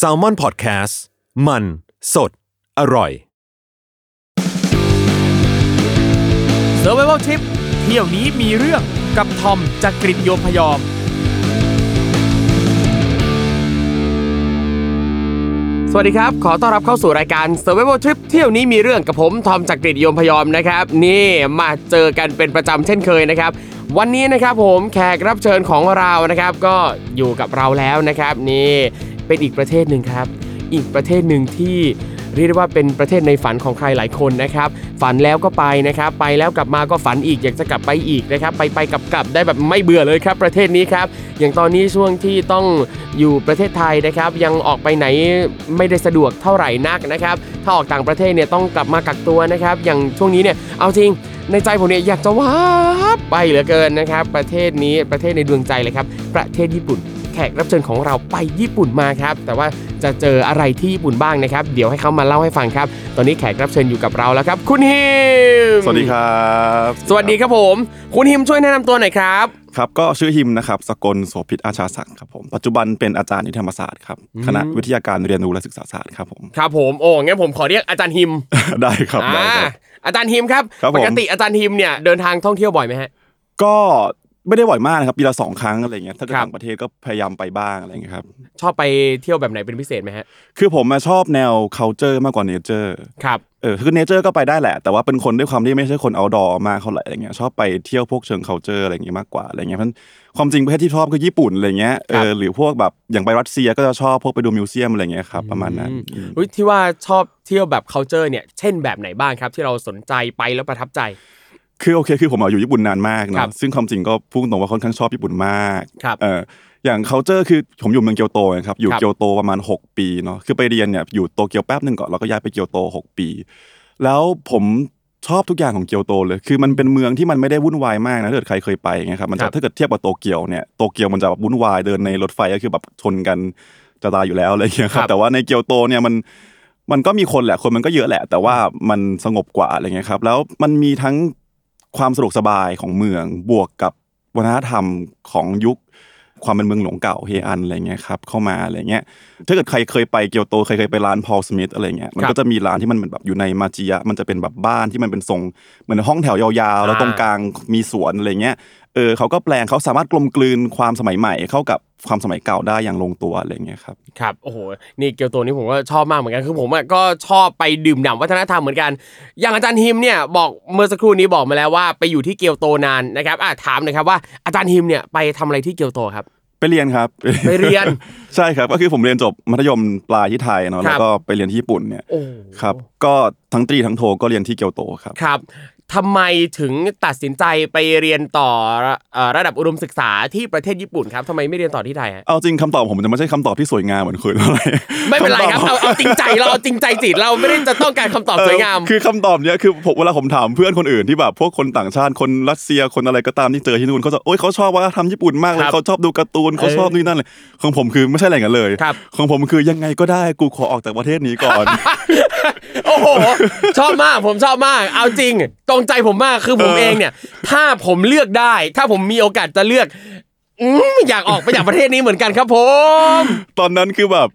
s a l ม o n PODCAST มัน สด อร่อย s u r v i v a l Trip เที่ยวนี้มีเรื่องกับทอมจากกรีฑโยมพยอม สวัสดีครับ ขอต้อนรับเข้าสู่รายการ Survival Trip เที่ยวนี้มีเรื่องกับผมทอมจากกรีฑโยมพยอมนะครับ นี่มาเจอกันเป็นประจำเช่นเคยนะครับ วันนี้นะครับผมแขกรับเชิญของเรานะครับก็อยู่กับเราแล้วนะครับนี่เป็นอีกประเทศหนึ่งครับ อีกประเทศหนึ่งที่ เรียกได้ว่าเป็นประเทศในฝันของใครหลายคนนะครับ ฝันแล้วก็ไปนะครับ ไปแล้วกลับมาก็ฝันอีกอยากจะกลับไปอีกนะครับ ไปไปกลับกลับได้แบบไม่เบื่อเลยครับ ประเทศนี้ครับ อย่างตอนนี้ช่วงที่ต้องอยู่ประเทศไทยนะครับ ยังออกไปไหนไม่ได้สะดวกเท่าไหร่นักนะครับ ถ้าออกต่างประเทศเนี่ยต้องกลับมากักตัวนะครับ อย่างช่วงนี้เนี่ยเอาจริงในใจผมเนี่ยอยากจะว้าไปเหลือเกินนะครับ ประเทศนี้ประเทศในดวงใจเลยครับ ประเทศญี่ปุ่น แขกรับเชิญของเราไปญี่ปุ่นมาครับแต่ว่าจะเจออะไรที่ญี่ปุ่นบ้างนะครับ เดี๋ยวให้เขามาเล่าให้ฟังครับ ตอนนี้แขกรับเชิญอยู่กับเราแล้วครับ คุณฮิมสวัสดีครับ สวัสดีครับผม คุณฮิมช่วยแนะนำตัวหน่อยครับครับก็ชื่อฮิมนะครับสกลโสภิตอาชาศักดิ์ครับผมปัจจุบันเป็นอาจารย์ที่ธรรมศาสตร์ครับคณะวิทยาการเรียนรู้และศึกษาศาสตร์ครับผมครับผมโอ้งั้นผมขอเรียกอาจารย์ฮิมได้ครับได้อ่าครับอาจารย์ฮิมครับครับผมปกติอาจารย์ฮิมเนี่ยเดินทางท่องเที่ยวบ่อยไหมฮะก็ ไม่ได้บ่อยมากนะครับปีละสองครั้งอะไรเงี้ยถ้าเกิดครับต่างประเทศก็พยายามไปบ้างอะไรเงี้ยครับชอบไปเที่ยวแบบไหนเป็นพิเศษไหมฮะคือผมมาชอบแนว culture มากกว่า nature ครับเออคือ nature ก็ไปได้แหละ แต่ว่าเป็นคนด้วยความที่ไม่ใช่คน outdoor มากเท่าไหร่อะไรเงี้ยชอบไปเที่ยวพวกเชิง culture อะไรเงี้ยมากกว่าอะไรเงี้ยเพราะฉะนั้นความจริงประเทศที่ชอบคือญี่ปุ่นอะไรเงี้ยเอครับอหรือพวกแบบอย่างไปรัสเซียก็จะชอบพวกไปดูมิวเซียมอะไรเงี้ยครับประมาณนั้นอืมอุ๊ยที่ว่าชอบเที่ยวแบบ culture เนี่ยเช่นแบบไหนบ้างครับที่เราสนใจไปแล้วประทับใจ คือโอเคคือผมอะอยู่ญี่ปุ่นนานมากครัเนาะบซึ่งความจริงก็พูดตรงว่าค่อนข้างชอบญี่ปุ่นมากครับเอออย่าง culture คือผมอยู่เมืองเกียวโตนะครับอยู่ครับเกียวโตประมาณ 6 ปีเนาะคือไปเรียนเนี่ยอยู่โตเกียวแป๊บหนึ่งก่อนแล้วก็ย้ายไปเกียวโต 6 ปี แล้วผมชอบทุกอย่างของเกียวโตเลย คือมันเป็นเมืองที่มันไม่ได้วุ่นวายมากนะถ้าเกิดใครเคยไปไงครับมันครัจะบถ้าเกิดเทียบกับโตเกียวเนี่ยโตเกียวมันจะแบบวุ่นวายเดินในรถไฟก็คือแบบชนกันจะตายอยู่แล้วอะไรอย่างเงี้ยคครัรับบแต่ว่าในเกียวโตเนี่ยมันมันก็มีคนแหละคนมันก็เยอะแหละ แต่ว่ามันสงบกว่าอะไรเงี้ยครับแล้วมันมีทั้ง ความสะดวกสบายของเมืองบวกกับวัฒนธรรมของยุคความเป็นเมืองหลวงเก่าเฮอันอะไรเงี้ยครับเข้ามาอะไรเงี้ยถ้าเกิดใครเคยไปเกียวโตใครเคยไปร้านพอลสมิธอะไรเงี้ยมันครับก็จะมีร้านที่มันเหมือนแบบอยู่ในมาจิยะมันจะเป็นแบบบ้านที่มันเป็นทรงเหมือนห้องแถวยาวๆ แล้วอ่าตรงกลางมีสวนอะไรเงี้ย เออเขาก็แปลงเขาสามารถกลมกลืนความสมัยใหม่ เข้ากับความสมัยเก่าได้อย่างลงตัวอะไรเงี้ยครับครับโอ้โหนี่เกียวโตนี่ผมก็ชอบมากเหมือนกันคือผมอะก็ชอบไปดื่มด่ำวัฒนธรรมเหมือนกัน อย่างอาจารย์ฮิมเนี่ยบอกเมื่อสักครู่นี้บอกมาแล้วว่าไปอยู่ที่เกียวโตนานนะครับอะถามหน่อยครับว่าอาจารย์ฮิมเนี่ยไปทำอะไรที่เกียวโตครับไปเรียนครับไปเรียนใช่ครับก็คือผมเรียนจบมัธยมปลายที่ไทยเนาะครัแล้บวก็ไปเรียนที่ญี่ปุ่นเนี่ยโอ้ครับก็ทั้งตรีทั้งโทก็เรียนที่เกียวโตครับครับ ทำไมถึงตัดสินใจไปเรียนต่อเอ่อระดับอุดมศึกษาที่ประเทศญี่ปุ่นครับทำไมไม่เรียนต่อที่ไทยฮะเอาจริงคำตอบผมจะไม่ใช่คำตอบที่สวยงามเหมือนคุณเท่าไหร่ไม่เป็นไรครับเอาเอาจริงใจเราเอาจริงใจจิตเราไม่ได้จะต้องการคำตอบสวยงามเออคือคำตอบเนี้ยคือผมเวลาผมถามเพื่อนคนอื่นที่แบบพวกคนต่างชาติคนรัสเซียคนอะไรก็ตามที่เจอที่นู่นเขาจะโอ๊ยเขาชอบว่าทำญี่ปุ่นมากเลคยรับเขาชอบดูการ์ตูนเขาชอบนี่นั่นเลยของผมคือไม่ใช่อะไรอย่างนั้นเลยครับของผมคือยังไงก็ได้กูขอออกจากประเทศนี้ก่อนโอ้โห ชอบมากผมชอบมาก เอาจริง ตรงใจผมมากคือผมเออเองเนี่ย ถ้าผมเลือกได้ ถ้าผมมีโอกาสจะเลือกอืมอยากออกไปจากประเทศนี้เหมือนกันครับผม ตอนนั้นคือแบบ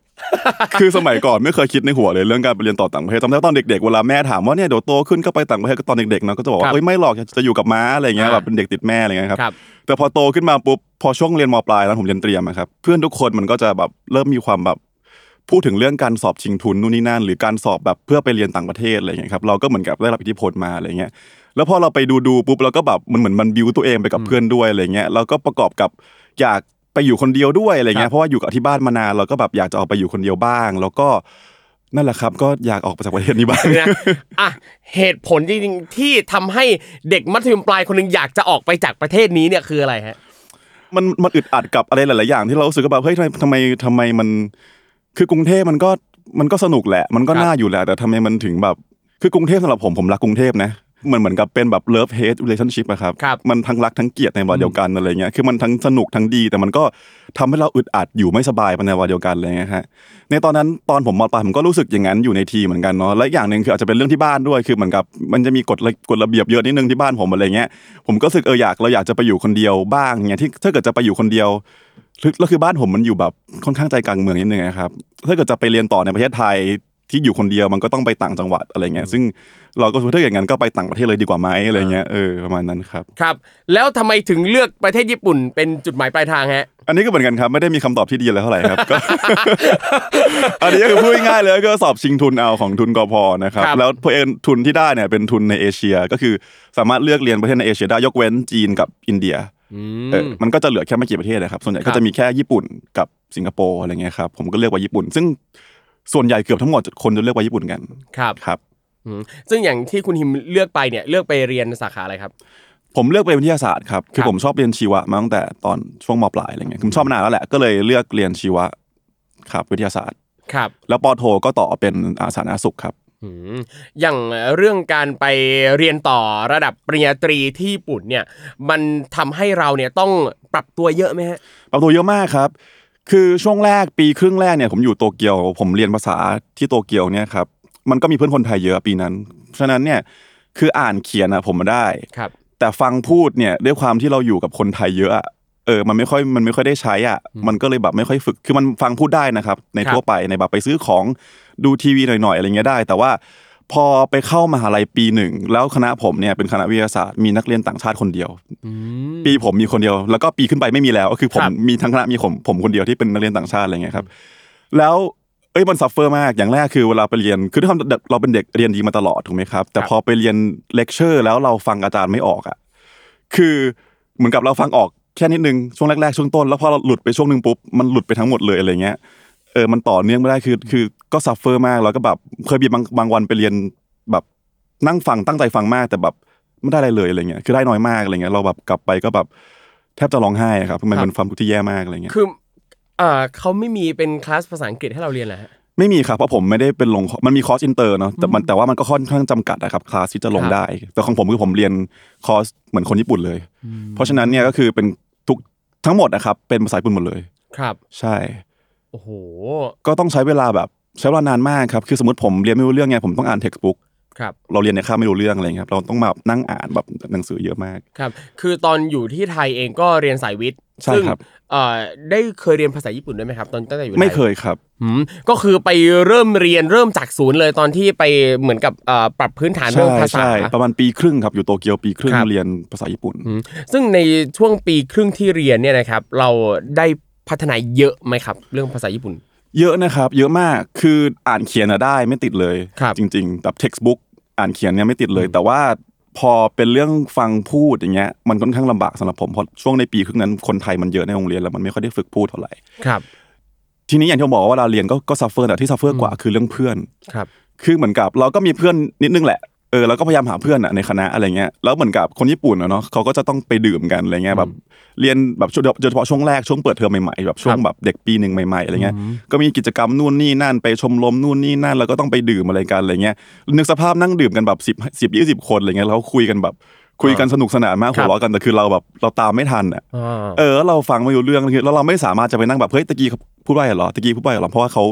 คือสมัยก่อนไม่เคยคิดในหัวเลยเรื่องการไปเรียนต่อต่างประเทศจำได้ตอนเด็กๆเวลาแม่ถามว่าเนี่ยเดี๋ยวโตขึ้นก็ไปต่างประเทศก็ตอนเด็กๆเนาะก็จะบอกครับว่าเอ้ยไม่หรอกจะอยู่กับม้าอะไรเงี้ยอ่าแบบเป็นเด็กติดแม่อะไรเงี้ยครับครับแต่พอโตขึ้นมาปุ๊บพอช่วงเรียนมปลายแล้วผมเรียนเตรียมอะครับ เพื่อนทุกคนมันก็จะแบบเริ่มมีความแบบ พูดถึงเรื่องการสอบชิงทุนนู่นนี่นั่น หรือการสอบแบบเพื่อไปเรียนต่างประเทศอะไรเงี้ยครับเราก็เหมือนกับได้รับอิทธิพลมาอะไรเงี้ยแล้วพอเราไปดูดูๆปุ๊บเราก็แบบมันเหมือนมันบิวตัวเองไปกับเพื่อนด้วยอะไรเงี้ยแล้วก็ประกอบกับอยากไปอยู่คนเดียวด้วยอะไรครัเงี้บยเพราะว่าอยู่กับที่บ้านมานานเราก็แบบอยากจะออกไปอยู่คนเดียวบ้าง แล้วก็นั่นแหละครับ ก็อยากออกไปจากประเทศนี้บ้างนะอะเหตุผลจริงๆที่ทำให้เด็กมัธยมปลายคนหนึงอยากจะออกไปจากประเทศนี้เนี่ยคืออะไรฮะมันมันอึดอัดกับอะไรหลาย ๆ อย่างที่เรารู้สึกว่าแบบเฮ้ยทำไมทำไมทำไมมัน คือกรุงเทพมันก็มันก็สนุกแหละ มันก็ครับน่าอยู่แหละแต่ทำไมมันถึงแบบ คือกรุงเทพสำหรับผมผมรักกรุงเทพนะเหมือนเหมือนกับเป็นแบบ love hate relationship อะครับครับ มันทั้งรักทั้งเกลียดในวันเดียวกันอะไรเงี้ย คือมันทั้งสนุกทั้งดี แต่มันก็ทำให้เราอึดอัดอยู่ไม่สบายไปในวันเดียวกันอะไรเงี้ยฮะ ในตอนนั้นตอนผมมปลายผมก็รู้สึกอย่างนั้นอยู่ในทีเหมือนกันเนาะ และอีกอย่างหนึ่งคืออาจจะเป็นเรื่องที่บ้านด้วย คือเหมือนกับมันจะมีกฎระกฎระเบียบเยอะนิดนึงที่บ้านผมอะไรเงี้ย ผมก็รู้สึกเอออยากเราอยากจะไปอยู่คนเดียวบ้างเนี่ยที่ถ้าเกิดจะไปอยู่คนเดียวคือ แล้วคือบ้านผมมันอยู่แบบค่อนข้างใจกลางเมืองนิดนึงนะครับ ถ้าเกิดจะไปเรียนต่อในประเทศไทยที่อยู่คนเดียวมันก็ต้องไปต่างจังหวัดอะไรเงี้ยซึ่งเราก็คิดว่าถ้าอย่างนั้นก็ไปต่างประเทศเลยดีกว่าไหมอะไรเงี้ยเออประมาณนั้นครับครับ แล้วทำไมถึงเลือกประเทศญี่ปุ่นเป็นจุดหมายปลายทางฮะอันนี้ก็เหมือนกันครับไม่ได้มีคำตอบที่ดีอะไรเท่าไหร่ครับก็อันนี้ก็คือพูดง่ายๆเลยก็สอบชิงทุนเอาของทุนกพนะครับครับแล้วพอเอนทุนที่ได้เนี่ยเป็นทุนในเอเชียก็คือสามารถเลือกเรียนประเทศในเอเชียได้ยกเว้นจีนกับอินเดียม เออมันก็จะเหลือแค่ไม่กี่ประเทศนะครับ ส่วนใหญ่ครัก็บจะมีแค่ญี่ปุ่นกับสิงคโปร์อะไรเงี้ยครับผมก็เลือกว่าญี่ปุ่น ซึ่งส่วนใหญ่เกือบทั้งหมดคนจะเลือกว่าญี่ปุ่นกันครับครับอืมซึ่งอย่างที่คุณฮิมเลือกไปเนี่ยเลือกไปเรียนสาขาอะไรครับ ผมเลือกไปวิทยาศาสตร์ครับคือครับผมชอบเรียนชีวะมาตั้งแต่ตอนช่วงมปลายอะไรเงี้ยผมชอบมานานแล้วแหละก็เลยเลือกเรียนชีวะครับวิทยาศาสตร์ครับแล้วปอโทก็ต่อเป็นอาสาธารณสุขครับ อืมอย่างเรื่องการไปเรียนต่อระดับปริญญาตรีที่ญี่ปุ่นเนี่ย มันทำให้เราเนี่ยต้องปรับตัวเยอะไหมฮะปรับตัวเยอะมากครับ คือช่วงแรกปีครึ่งแรกเนี่ยผมอยู่โตเกียว ผมเรียนภาษาที่โตเกียวเนี่ยครับมันก็มีเพื่อนคนไทยเยอะปีนั้นฉะนั้นเนี่ยคืออ่านเขียนอะผมมาได้ครับแต่ฟังพูดเนี่ยด้วยความที่เราอยู่กับคนไทยเยอะอะ เออ มันไม่ค่อย มันไม่ค่อยได้ใช้อะ มันก็เลยแบบไม่ค่อยฝึก คือมันฟังพูดได้นะครับ ในครับทั่วไป ในแบบไปซื้อของ ดูทีวีหน่อยๆ อะไรเงี้ยได้ แต่ว่าพอไปเข้ามหาลัยปีหนึ่ง แล้วคณะผมเนี่ยเป็นคณะวิทยาศาสตร์ มีนักเรียนต่างชาติคนเดียว ปีผมมีคนเดียว แล้วก็ปีขึ้นไปไม่มีแล้ว ก็คือผมครับมีทั้งคณะมีผมผมคนเดียวที่เป็นนักเรียนต่างชาติอะไรเงี้ยครับ แล้วเอ้ยมัน suffer มาก อย่างแรกคือเวลาไปเรียน คือด้วยความเราเป็นเด็กเรียนดีมาตลอดถูกไหมครับ แต่ครับพอไปเรียนเลคเชอร์ แล้วเราฟังอาจารย์ไม่ออกอะ คือเหมือนกับเราฟังออก แค่นิดนึงช่วงแรกๆช่วงต้นแล้วพอเราหลุดไปช่วงหนึ่งปุ๊บมันหลุดไปทั้งหมดเลยอะไรเงี้ยเออมันต่อเนื่องไม่ได้คือคือก็ suffer มากแล้วก็แบบเคยมีบางบางวันไปเรียนแบบนั่งฟังตั้งใจฟังมากแต่แบบไม่ได้อะไรเลยอะไรเงี้ยคือได้น้อยมากอะไรเงี้ยเราแบบกลับไปก็แบบแทบจะร้องไห้อะครับมันเป็นความทุกข์ที่แย่มากอะไรเงี้ยคืออ่าเขาไม่มีเป็นคลาสภาษาอังกฤษให้เราเรียนเหรอฮะไม่มีครับเพราะผมไม่ได้เป็นลงมันมีคอร์สอินเตอร์เนาะแต่มันแต่ว่ามันก็ค่อนข้างจำกัดนะครับคลาสที่จะลงครับได้ แต่ของผมคือผมเรียนคอร์สเหมือนคนญี่ปุ่นเลย เพราะฉะนั้นเนี่ยก็คือเป็น ทุกทั้งหมดนะครับเป็นภาษาญี่ปุ่นหมดเลย ครับ ใช่ โอ้โห ก็ต้องใช้เวลาแบบใช้เวลานานมากครับ คือสมมติผมเรียนไม่รู้เรื่องไงผมต้องอ่าน textbook ครับเราเรียนในค่าบไม่รู้เรื่องอะไรเงี้ยครับเราต้องมานั่งอ่านแบบหนังสือเยอะมาก ครับ คือตอนอยู่ที่ไทยเองก็เรียนสายวิทย์ใช่ซึ่งครับเอ่อได้เคยเรียนภาษาญี่ปุ่นด้วยไหมครับตอนตั้งแต่อยู่ทไม่เคยครับ อืมก็คือไปเริ่มเรียนเริ่มจากศูนย์เลยตอนที่ไปเหมือนกับเอ่อปรับพื้นฐานเรื่ใช่องภาษา ใช่ประมาณปีครึ่งครับอยู่โตเกียวปีครึ่งครับ เรียนภาษาญี่ปุ่นอืมซึ่งในช่วงปีครึ่งที่เรียนเนี่ยนะครับ เราได้พัฒนาเยอะไหมครับ เรื่องภาษาญี่ปุ่น เยอะนะครับ เยอะมากคืออ่านเขียนอะได้ไม่ติดเลย ครับจริง ๆแบบ textbook อ่านเขียนเนี่ยไม่ติดเลย แต่ว่าพอเป็นเรื่องฟังพูดอย่างเงี้ยมันค่อนข้างลำบากสำหรับผมเพราะช่วงในปีครึ่งนั้นคนไทยมันเยอะในโรงเรียนแล้วมันไม่ค่อยได้ฝึกพูดเท่าไหร่ ครับ ทีนี้อย่างที่ผมบอกว่าเวลาเรียนก็ก็ suffer แต่ที่ suffer กว่าคือเรื่องเพื่อน ครับ คือเหมือนกับเราก็มีเพื่อนนิดนึงแหละ เออเราก็พยายามหาเพื่อนอะในคณะอะไรเงี้ยแล้วเหมือนกับคนญี่ปุ่นอะเนาะเขาก็จะต้องไปดื่มกันอะไรเงี้ยแบบเรียนแบบช่วงโดยเฉพาะช่วงแรกช่วงเปิดเทอมใหม่ๆแบบช่วงแบบเด็กปีหนึ่งใหม่ๆอะไรเงี้ยก็มีกิจกรรมนู่นนี่นั่นไปชมรมนู่นนี่นั่นแล้วก็ต้องไปดื่มอะไรกันอะไรเงี้ยนึกสภาพนั่งดื่มกันแบบสิบสิบยี่สิบคนอะไรเงี้ยแล้วคุยกันแบบคุยกันสนุกสนานมากครัหับวเราะกันแต่คือเราแบบเราตามไม่ทันอะอ่าเออแล้วเราฟังไม่รู้เรื่องคือแล้วเราไม่สามารถจะไปนั่งแบบเฮ้ยตะกี้เขาพูดว่าอะไรเหรอตะกี้พูดว่าอะไรเหรอเพราะว่าเขา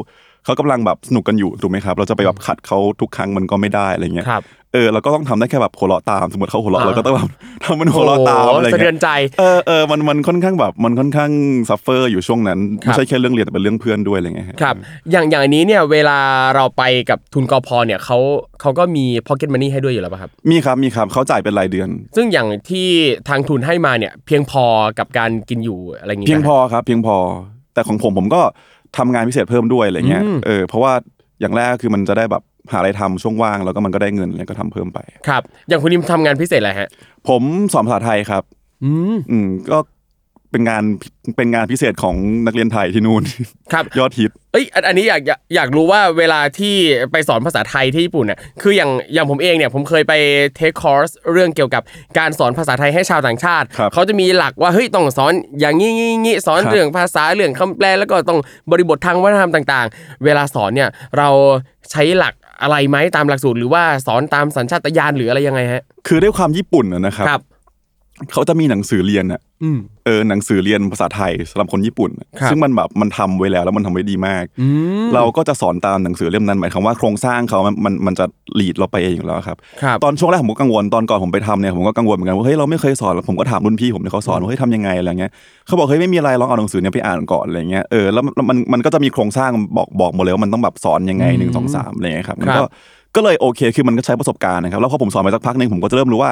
เขากำลังแบบสนุกกันอยู่ถูกไหมครับ เราจะไปแบบขัดเขาทุกครั้งมันก็ไม่ได้อะไรเงี้ยครับเออเราก็ต้องทำได้แค่แบบหัวเราะตาม สมมติเขาหัวเราะอ่าเราก็ต้องแบบทำมันหัวเราะตามอะไรเงี้ยโโหสะเทืเงี้อนใจเออเออมันมันค่อนข้างแบบมันค่อนข้าง suffer อยู่ช่วงนั้นครับไม่ใช่แค่เรื่องเรียนแต่เป็นเรื่องเพื่อนด้วยอะไรเงี้ยครับอย่างอย่างอันนี้เนี่ยเวลาเราไปกับทุนกพเนี่ยเขาเขาก็มี pocket money ให้ด้วยอยู่แล้วป่ะครับมีครับมีครับเขาจ่ายเป็นรายเดือน ซึ่งอย่างที่ทางทุนให้มาเนี่ยเพียงพอกับการกินอยู่อะไรอย่างงี้เพียงไหมพอครับ เพียงพอ แต่ของผมผมก็ทำงานพิเศษเพิ่มด้วยอะไรเงี้ยอืมเออเพราะว่าอย่างแรกคือมันจะได้แบบ หาอะไรทำช่วงว่างแล้วก็มันก็ได้เงินอะไรก็ทำเพิ่มไป ครับ อย่างคุณนิมทำงานพิเศษอะไรฮะ ผมสอนภาษาไทยครับ อืมอืมก็เป็นงานเป็นงานพิเศษของนักเรียนไทยที่นู่นครับยอดฮิตเอ้ยอันอันนี้อยากอยากอยากรู้ว่าเวลาที่ไปสอนภาษาไทยที่ญี่ปุ่นเนี่ยคืออย่างอย่างผมเองเนี่ยผมเคยไปเทคคอร์สเรื่องเกี่ยวกับการสอนภาษาไทยให้ชาวต่างชาติครับเขาจะมีหลักว่าเฮ้ยต้องสอนอย่างงี้งี้งี้สอนครับเรื่องภาษาเรื่องคำแปลแล้วก็ต้องบริบททางวัฒนธรรมต่าง ๆ เวลาสอนเนี่ยเราใช้หลัก อะไรไหมตามหลักสูตรหรือว่าสอนตามสัญชาตญาณหรืออะไรยังไงฮะ คือด้วยความญี่ปุ่นอะนะครับครับ เขาจะมีหนังสือเรียนอะอืมเออหนังสือเรียนภาษาไทยสำหรับคนญี่ปุ่นครับซึ่งมันแบบมันทำไว้แล้วแล้วมันทำไว้ดีมากอืมเราก็จะสอนตามหนังสือเล่มนั้นหมายความว่าโครงสร้างเขามันมันมันจะลีดเราไปเองอยู่แล้วครับครับ ตอนช่วงแรกผมก็กังวลตอนก่อนผมไปทำเนี่ยผมก็กังวลเหมือนกันว่าเฮ้ยเราไม่เคยสอนผมก็ถามรุ่นพี่ผมเนี่ยเขาสอนว่าเฮ้ยทำยังไงอะไรเงี้ยเขาบอกเฮ้ยไม่มีอะไรลองเอาหนังสือเนี่ยไปอ่านก่อนอะไรเงี้ยเออแล้วมันมันมันก็จะมีโครงสร้างบอกบอกหมดเลยว่ามันต้องแบบสอนยังไงหนึ่งสองสามอะไรเงี้ยครับมันครัก็บก็เลยโอเคคือมันก็ใช้ประสบการณ์นะครับแล้วพอผมสอนไปสักพักหนึ่งผมก็จะเริ่มรู้ว่า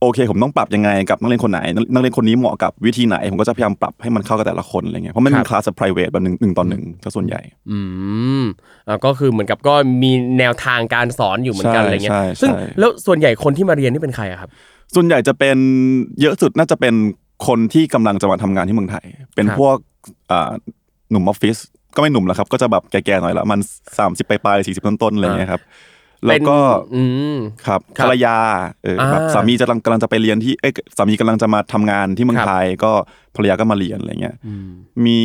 โอเค ผมต้องปรับยังไงกับนักเรียนคนไหน นักเรียนคนนี้เหมาะกับวิธีไหน ผมก็จะพยายามปรับให้มันเข้ากับแต่ละคนอะไรเงี้ยเพราะมันเป็นคลาสแบบ private แบบหนึ่งหนึ่งต่อหนึ่งซะส่วนใหญ่ อืมอ่าก็คือเหมือนกับก็มีแนวทางการสอนอยู่เหมือนกันใช่อะไรเงี้ยใช่ซึ่งใช่แล้วส่วนใหญ่คนที่มาเรียนนี่เป็นใครอะครับ ส่วนใหญ่จะเป็นเยอะสุดน่าจะเป็นคนที่กำลังจะมาทำงานที่เมืองไทย เป็นครับพวกอ่าหนุ่มออฟฟิศก็ไม่หนุ่มแล้วครับ ก็จะแบบแก่ๆหน่อยละมันสามสิบปลายๆสี่สิบต้นๆอะไรอย่างเงี้ยครับ แล้วก็เป็นอืมครับครับภรรยาเออแบบอ่าสามีจะกำลังกำลังจะไปเรียนที่เอ้ยสามีกำลังจะมาทำงานที่เมืองครับไทยก็ภรรยาก็มาเรียนอะไรเงี้ยมี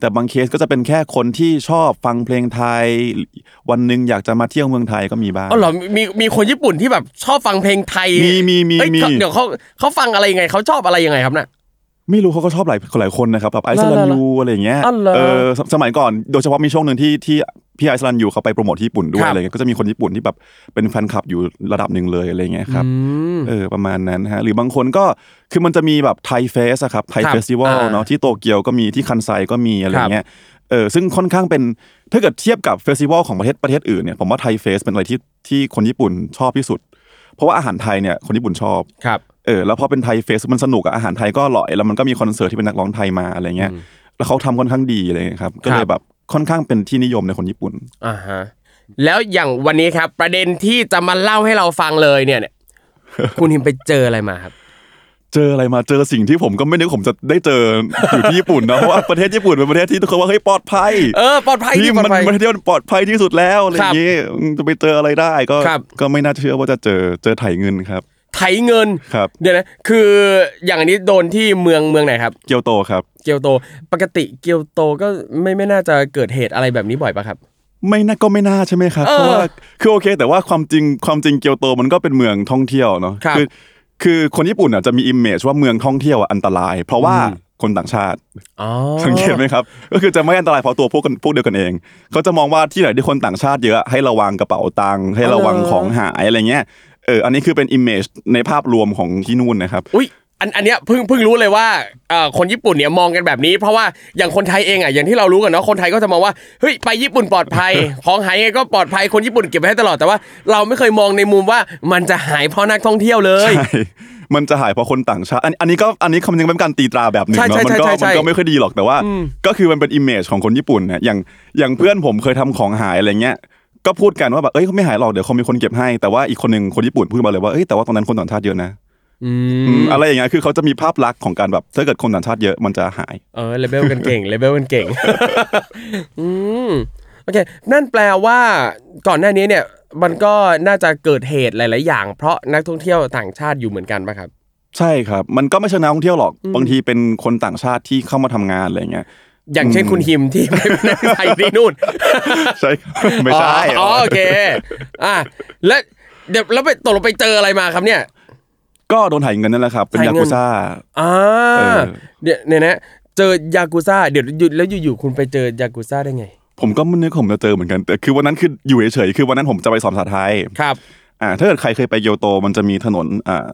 แต่บางเคสก็จะเป็นแค่คนที่ชอบฟังเพลงไทย วันหนึ่งอยากจะมาเที่ยวเมืองไทยก็มีบ้างอ๋อเหรอมีมีคนญี่ปุ่นที่แบบชอบฟังเพลงไทยมีมีมีเอ้ยมีเขาเดี๋ยวเขาเขาฟังอะไรยังไงเขาชอบอะไรยังไงครับน่ะ ไม่รู้เขาก็ชอบหลายหลายคนนะครับแบบไอซ์ศรัณเหรอยูอะไรอย่างเงี้ยอ๋อเหรอเออสมัยก่อนโดยเฉพาะมีช่วงหนึ่งที่ที่พี่ไอซ์ศรัณยูเขาไปโปรโมทที่ญี่ปุ่นด้วครับอะไรเงี้ยก็จะมีคนญี่ปุ่นที่แบบเป็นแฟนคลับอยู่ระดับหนึ่งเลยอะไรเงี้ยครับอืมเออประมาณนั้นฮะหรือบางคนก็คือมันจะมีแบบ Thai Fest อะครับไทยครับ Festival อ่าเนาะที่โตเกียวก็มีที่คันไซก็มีอะไรครับเงี้ยเออซึ่งค่อนข้างเป็นถ้าเกิดเทียบกับ festival ของประเทศประเทศอื่นเนี่ยผมว่า Thai Fest เป็นอะไรที่ที่คนญี่ปุ่นชอบที่สุด เพราะว่าอาหารไทยเนี่ยคนญี่ปุ่นชอบครับ เออแล้วพอเป็นไทยเฟสมันสนุกอะอาหารไทยก็อร่อยแล้วมันก็มีคอนเสิร์ตที่เป็นนักร้องไทยมาอะไรเงี้ยแล้วเขาทำค่อนข้างดีอะไรเงี้ยครับก็เลยแบบค่อนข้างเป็นที่นิยมในคนญี่ปุ่นอ่าฮะแล้วอย่างวันนี้ครับ ประเด็นที่จะมาเล่าให้เราฟังเลยเนี่ยเนี่ยคุณหิมไปเจออะไรมาครับเจออะไรมาเจอสิ่งที่ผมก็ไม่นึกผมจะได้เจออยู่ที่ญี่ปุ่นเนาะเพราะว่าประเทศญี่ปุ่นเป็นประเทศที่ทุกคนว่าเฮ้ยปลอดภัยเออปลอดภัยที่ที่ปลอมันดภัยประเทศที่มันปลอดภัยที่สุดแล้วอะไรอย่างงี้จะไปเจออะไรได้ก็ครับก็ไม่น่าเชื่อว่าจะเจอเจอไถเงินครับ ไถเงินครับเดี๋ยวนะคืออย่างอันนี้โดนที่เมืองเมืองไหนครับ เกียวโตครับ เกียวโตปกติเกียวโตก็ไม่ไม่น่าจะเกิดเหตุอะไรแบบนี้บ่อยปะครับไม่น่าก็ไม่น่าใช่ไหมครับเออเพราะว่าคือโอเค แต่ว่าความจริงความจริงเกียวโตมันก็เป็นเมืองท่องเที่ยวเนาะครับอคือคนญี่ปุ่นอะจะมีอิมเมจว่าเมืองท่องเที่ยวอะอันตราย เพราะว่าคนต่างชาติอ๋อสังเกตไหมครับ ก็คือจะไม่อันตรายเพราะตัวพวกกันพวกเดียวกันเองเขาจะมองว่าที่ไหนที่คนต่างชาติเยอะให้ระวังกระเป๋าตังค์ให้ระวังของหายอะไรเงี้ย เอออันนี้คือเป็นอิมเมจในภาพรวมของที่นู่นนะครับอุ้ยอันอันเนี้ยเพิ่งเพิ่งรู้เลยว่าเอ่อคนญี่ปุ่นเนี่ยมองกันแบบนี้ เพราะว่าอย่างคนไทยเองอะอย่างที่เรารู้กันเนาะคนไทยก็จะมองว่าเฮ้ยไปญี่ปุ่นปลอดภัย ของหายยังไงก็ปลอดภัยคนญี่ปุ่นเก็บไว้ให้ตลอดแต่ว่า เราไม่เคยมองในมุมว่ามันจะหายเพราะนักท่องเที่ยวเลยใช่มันจะหายเพราะคนต่างชาติอันอันนี้ก็อันนี้คำนึงเป็นการตีตราแบบหนึ่งใช่เนาะใช่มันก็ใช่ใช่มันก็ไม่ค่อยดีหรอกแต่ว่า ก็คือมันเป็น image ของคนญี่ปุ่นเนี่ยอย่างอย่างเพื่อนผมเคยทำของหายอะไรเงี้ย ก็พูดกันว่าแบบเอ้ยเขาไม่หายหรอกเดี๋ยวคงมีคนเก็บให้แต่ว่าอีกคนหนึ่งคนญี่ปุ่นพูดมาเลยว่าเอ้ยแต่ว่าตอนนั้นคนต่างชาติเยอะนะอือืมมอะไรอย่างเงี้ยคือเขาจะมีภาพลักษณ์ของการแบบถ้าเกิดคนต่างชาติเยอะมันจะหายเออระแวงกันเก่งระแวงกันเก่งอืมโอเคนั่นแปลว่าก่อนหน้านี้เนี่ย มันก็น่าจะเกิดเหตุหลาย ๆ อย่าง เพราะนักท่องเที่ยวต่างชาติอยู่เหมือนกันปะครับ ใช่ครับ มันก็ไม่ใช่นักท่องเที่ยวหรอกบางทีเป็นคนต่างชาติที่เข้ามาทำงานอะไรเงี้ย อย่างเช่นคุณฮิมที่ไม่เป็นนักไทยที่นู่นใช่ครับไม่ใช่อ๋ออ๋อโอเคอะแล้วเดี๋ยวแล้วไปตกลงไปเจออะไรมาครับเนี่ย ก็โดนถ่ายเงินนั่นแหละครับเป็นถ่ายยาเงินกุซ่าอ่าเออเดี๋ยวเนี่ยนะเจอยากุซ่าเดี๋ยวหยุดแล้วอยู่ๆคุณไปเจอยากุซ่าได้ไง ผมก็ไม่นึกผมจะเจอเหมือนกันแต่คือวันนั้นคืออยู่เฉยๆคือวันนั้นผมจะไปสอนภาษาไทยครับอ่าถ้าเกิดใครเคยไปเกียวโตมันจะมีถนนอ่า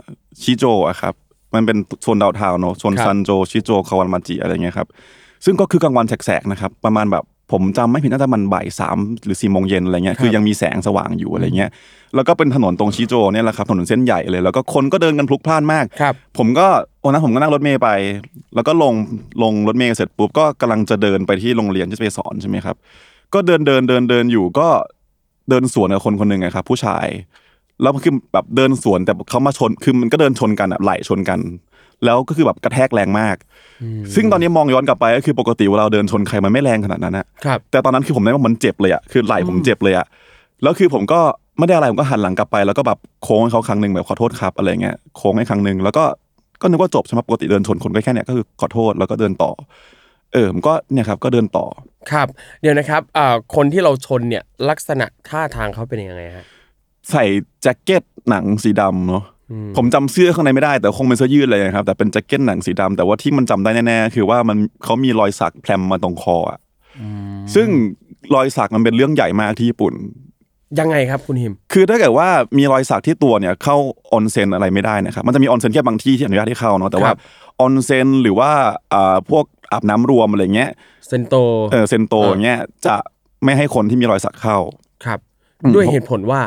ชิโจอะครับ มันเป็นโซนดาวน์ทาวน์เนอะโซนครับซันโจชิโจคาวานมาจิอะไรเงี้ยครับ ซึ่งก็คือกลางวันแสกๆนะครับประมาณแบบผมจำไม่ผิดน่าจะมันบ่ายสามหรือสี่โมงเย็นอะไรเงี้ยคือยังมีแสงสว่างอยู่อะไรเงี้ยแล้วก็เป็นถนนตรงชิโจเนี่ยแหละครับถนนเส้นใหญ่เลย แล้วก็คนก็เดินกันพลุกพล่านมากครับผมก็วันนั้นผมก็นั่งรถเมย์ไป แล้วก็ลงลงรถเมย์เสร็จปุ๊บก็กำลังจะเดินไปที่โรงเรียนที่จะไปสอนใช่ไหมครับ ก็เดินเดินเดินเดินอยู่ก็เดินสวนกับคนคนหนึ่งอะครับผู้ชายแล้วคือแบบเดินสวนแต่เขามาชนคือมันก็เดินชนกันอะไหลชนกัน แล้วก็คือแบบกระแทกแรงมาก ซึ่งตอนนี้มองย้อนกลับไปก็คือปกติเวลาเราเดินชนใครมันไม่แรงขนาดนั้นนะครับแต่ตอนนั้นคือผมได้ว่ามันเจ็บเลยอะคือไหล่ผมเจ็บเลยอะแล้วคือผมก็ไม่ได้อะไรผมก็หันหลังกลับไป แล้วก็แบบโค้งให้เขาครั้งหนึ่งแบบขอโทษครับอะไรเงี้ยโค้งให้ครั้งหนึ่งแล้วก็ก็นึกว่าจบใช่ไหมปกติเดินชนคนก็แค่เนี้ยก็คือขอโทษแล้วก็เดินต่อ เออผมก็เนี่ยครับก็เดินต่อครับ เดี๋ยวนะครับอ่าคนที่เราชนเนี่ยลักษณะท่าทางเขาเป็นยังไงฮะใส่แจ็คเก็ตหนังสีดำเนาะ ผมจำเสื้อข้างในไม่ได้แต่คงเป็นเสื้อยืดเลยนะครับ แต่เป็นแจ็คเก็ตหนังสีดำแต่ว่าที่มันจำได้แน่ๆคือว่ามันเขามีรอยสักแพรมมาตรงคออะซึ่งรอยสักมันเป็นเรื่องใหญ่มากที่ญี่ปุ่น ยังไงครับคุณฮิม คือถ้าเกิดว่ามีรอยสักที่ตัวเนี่ยเข้าออนเซ็นอะไรไม่ได้นะครับมันจะมีออนเซ็นแค่บางที่ที่อนุญาตให้เข้าเนาะแต่ว่าครับออนเซ็นหรือว่าอ่าพวกอาบน้ำรวมอะไรเงี้ยเซนโตเออเซนโตอ่าอย่างเงี้ยจะไม่ให้คนที่มีรอยสักเข้าครับอืมด้วยเหตุผลว่า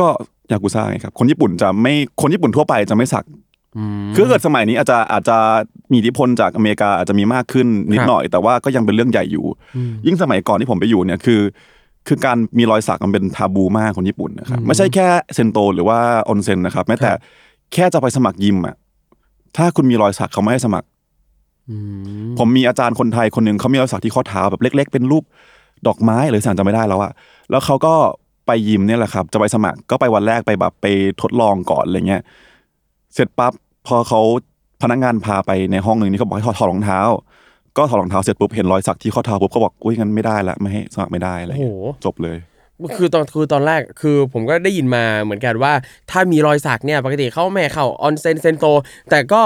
ก็ ยากุซ่าไงครับคนญี่ปุ่นจะไม่คนญี่ปุ่นทั่วไปจะไม่สักคือถ้าเกิดสมัยนี้อาจจะอาจจะมีอิทธิพลจากอเมริกาอาจจะมีมากขึ้นนิดครับหน่อย แต่ว่าก็ยังเป็นเรื่องใหญ่อยู่ ยิ่งสมัยก่อนที่ผมไปอยู่เนี่ยคือ คือการมีรอยสักมันเป็นทาบูมากคนญี่ปุ่นนะครับไม่ใช่แค่เซนโตหรือว่าออนเซ็นนะครับแม้แต่แค่จะไปสมัครยิมอะถ้าคุณมีรอยสักเขาไม่ให้สมัครผมมีอาจารย์คนไทยคนหนึ่งเขามีรอยสักที่ข้อเท้าแบบเล็ก ๆ เป็นรูปดอกไม้หรือสั่งจะไม่ได้แล้วอะแล้วเขาก็ ไปยิมเนี่ยแหละครับ จะไปสมัครก็ไปวันแรกไปแบบไปทดลองก่อนอะไรเงี้ย เสร็จปั๊บพอเขาพนักงานพาไปในห้องหนึ่งนี่เขาบอกให้ถอดถอดรองเท้า ก็ถอดรองเท้าเสร็จปุ๊บเห็นรอยสักที่ข้อเท้าปุ๊บเขาบอกอุ้ยงั้นไม่ได้ละไม่ให้สมัครไม่ได้อะไรโอ้เงี้ยโหจบเลยคือตอนคือตอนแรกคือผมก็ได้ยินมาเหมือนกันว่า ถ้ามีรอยสักเนี่ยปกติเขาแม่เข้าออนเซนเซนโตแต่ก็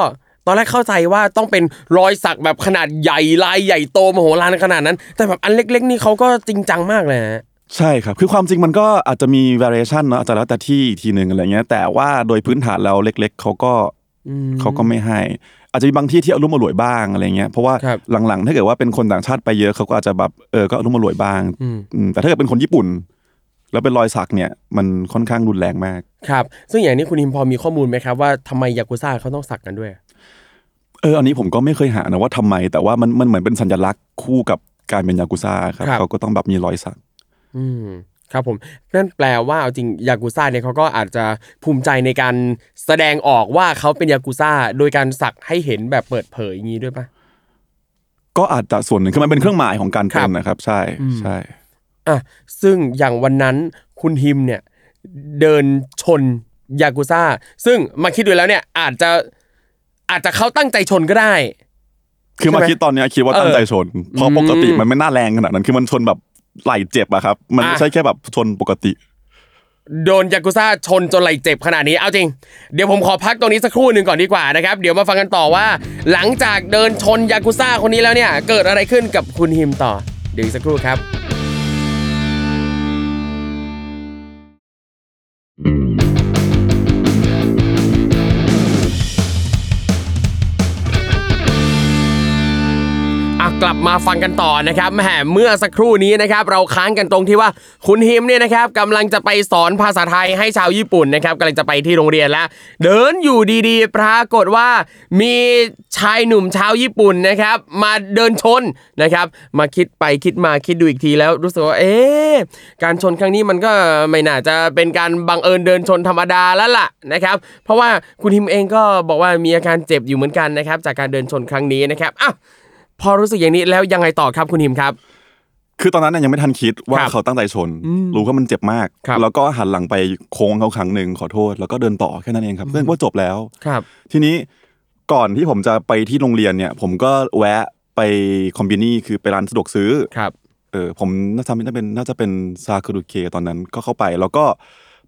ตอนแรกเข้าใจว่าต้องเป็นรอยสักแบบขนาดใหญ่ลายใหญ่โตมโหฬารขนาดนั้น แต่แบบอันเล็ก ๆ นี่เขาก็จริงจังมากเลยฮะ ใช่ครับ คือความจริงมันก็อาจจะมี variation เนอะอาจจะแล้วแต่ที่อีกทีหนึ่งอะไรเงี้ย แต่ว่าโดยพื้นฐานแล้วเล็ก ๆเขาก็เขาก็ไม่ให้ อาจจะมีบางที่ที่อารมณ์อร่วยบ้างอะไรเงี้ย เพราะว่าครับหลังๆ ถ้าเกิดว่าเป็นคนต่างชาติไปเยอะเขาก็อาจจะแบบเออ ก็อารมณ์อร่วยบ้างอืมอืมแต่ถ้าเกิดเป็นคนญี่ปุ่น แล้วเป็นรอยสักเนี่ย มันค่อนข้างรุนแรงมาก ครับ ซึ่งอย่างนี้คุณฮิมพอมีข้อมูลไหมครับว่าทำไมยากุซ่าเขาต้องสักกันด้วย เออ อันนี้ผมก็ไม่เคยหานะว่าทำไม แต่ว่ามันมันเหมือนเป็นสัญลักษณ์คู่กับการเป็นยากุซ่าครับครับเขาก็ต้องแบบมีรอยสัก อืมครับผมนั่นแปลว่าเอาจริงยากุซ่าเนี่ยเขาก็อาจจะภูมิใจในการแสดงออกว่าเขาเป็นยากุซ่าโดยการสักให้เห็นแบบเปิดเผยอย่างนี้ด้วยปะก็อาจจะส่วนหนึ่งคือมันเป็นเครื่องหมายของการครัเป็บนนะครับ ใช่ใช่อะซึ่งอย่างวันนั้นคุณฮิมเนี่ย เดินชนยากุซ่า ซึ่งมาคิดดูแล้วเนี่ย อาจจะอาจจะเขาตั้งใจชนก็ได้ คือมาใช่ไหมคิดตอนเนี้ยคิดว่าเออตั้งใจชนเพราะอืมปกติมันไม่น่าแรงขนาดนั้นคือมันชนแบบ ไหลเจ็บอะครับ มันไม่อะใช่แค่แบบชนปกติ โดนยากุซ่าชนจนไหลเจ็บขนาดนี้เอาจริง เดี๋ยวผมขอพักตรงนี้สักครู่หนึ่งก่อนดีกว่านะครับ เดี๋ยวมาฟังกันต่อว่า หลังจากเดินชนยากุซ่าคนนี้แล้วเนี่ย เกิดอะไรขึ้นกับคุณฮิมต่อ เดี๋ยวอีกสักครู่ครับ กลับมาฟังกันต่อนะครับแหมเมื่อสักครู่นี้นะครับเราค้างกันตรงที่ว่าคุณฮิมเนี่ยนะครับกำลังจะไปสอนภาษาไทยให้ชาวญี่ปุ่นนะครับกำลังจะไปที่โรงเรียนแล้ว เดินอยู่ดีๆ ปรากฏว่ามีชายหนุ่มชาวญี่ปุ่นนะครับมาเดินชนนะครับมาคิดไปคิดมาคิดดูอีกทีแล้วรู้สึกว่าเอ๊การชนครั้งนี้มันก็ไม่น่าจะเป็นการบังเอิญเดินชนธรรมดาแล้วล่ะนะครับเพราะว่าคุณฮิมเองก็บอกว่ามีอาการเจ็บอยู่เหมือนกันนะครับจากการเดินชนครั้งนี้นะครับอ้าว พอรู้สึกอย่างนี้แล้วยังไงต่อครับคุณหิมครับ คือตอนนั้นน่ะยังไม่ทันคิดว่าครับเขาตั้งใจชน รู้ว่ามันเจ็บมาก ครับแล้วก็หันหลังไปโค้งเขาครั้งหนึ่งขอโทษ แล้วก็เดินต่อแค่นั้นเองครับ เรื่องว่าจบแล้ว ครับ ทีนี้ก่อนที่ผมจะไปที่โรงเรียนเนี่ย ผมก็แวะไปคอมบินี่คือไปร้านสะดวกซื้อ ครับ เออผมน่าจะน่าเป็นน่าจะเป็นซาคุรุเคตอนนั้นก็เข้าไป แล้วก็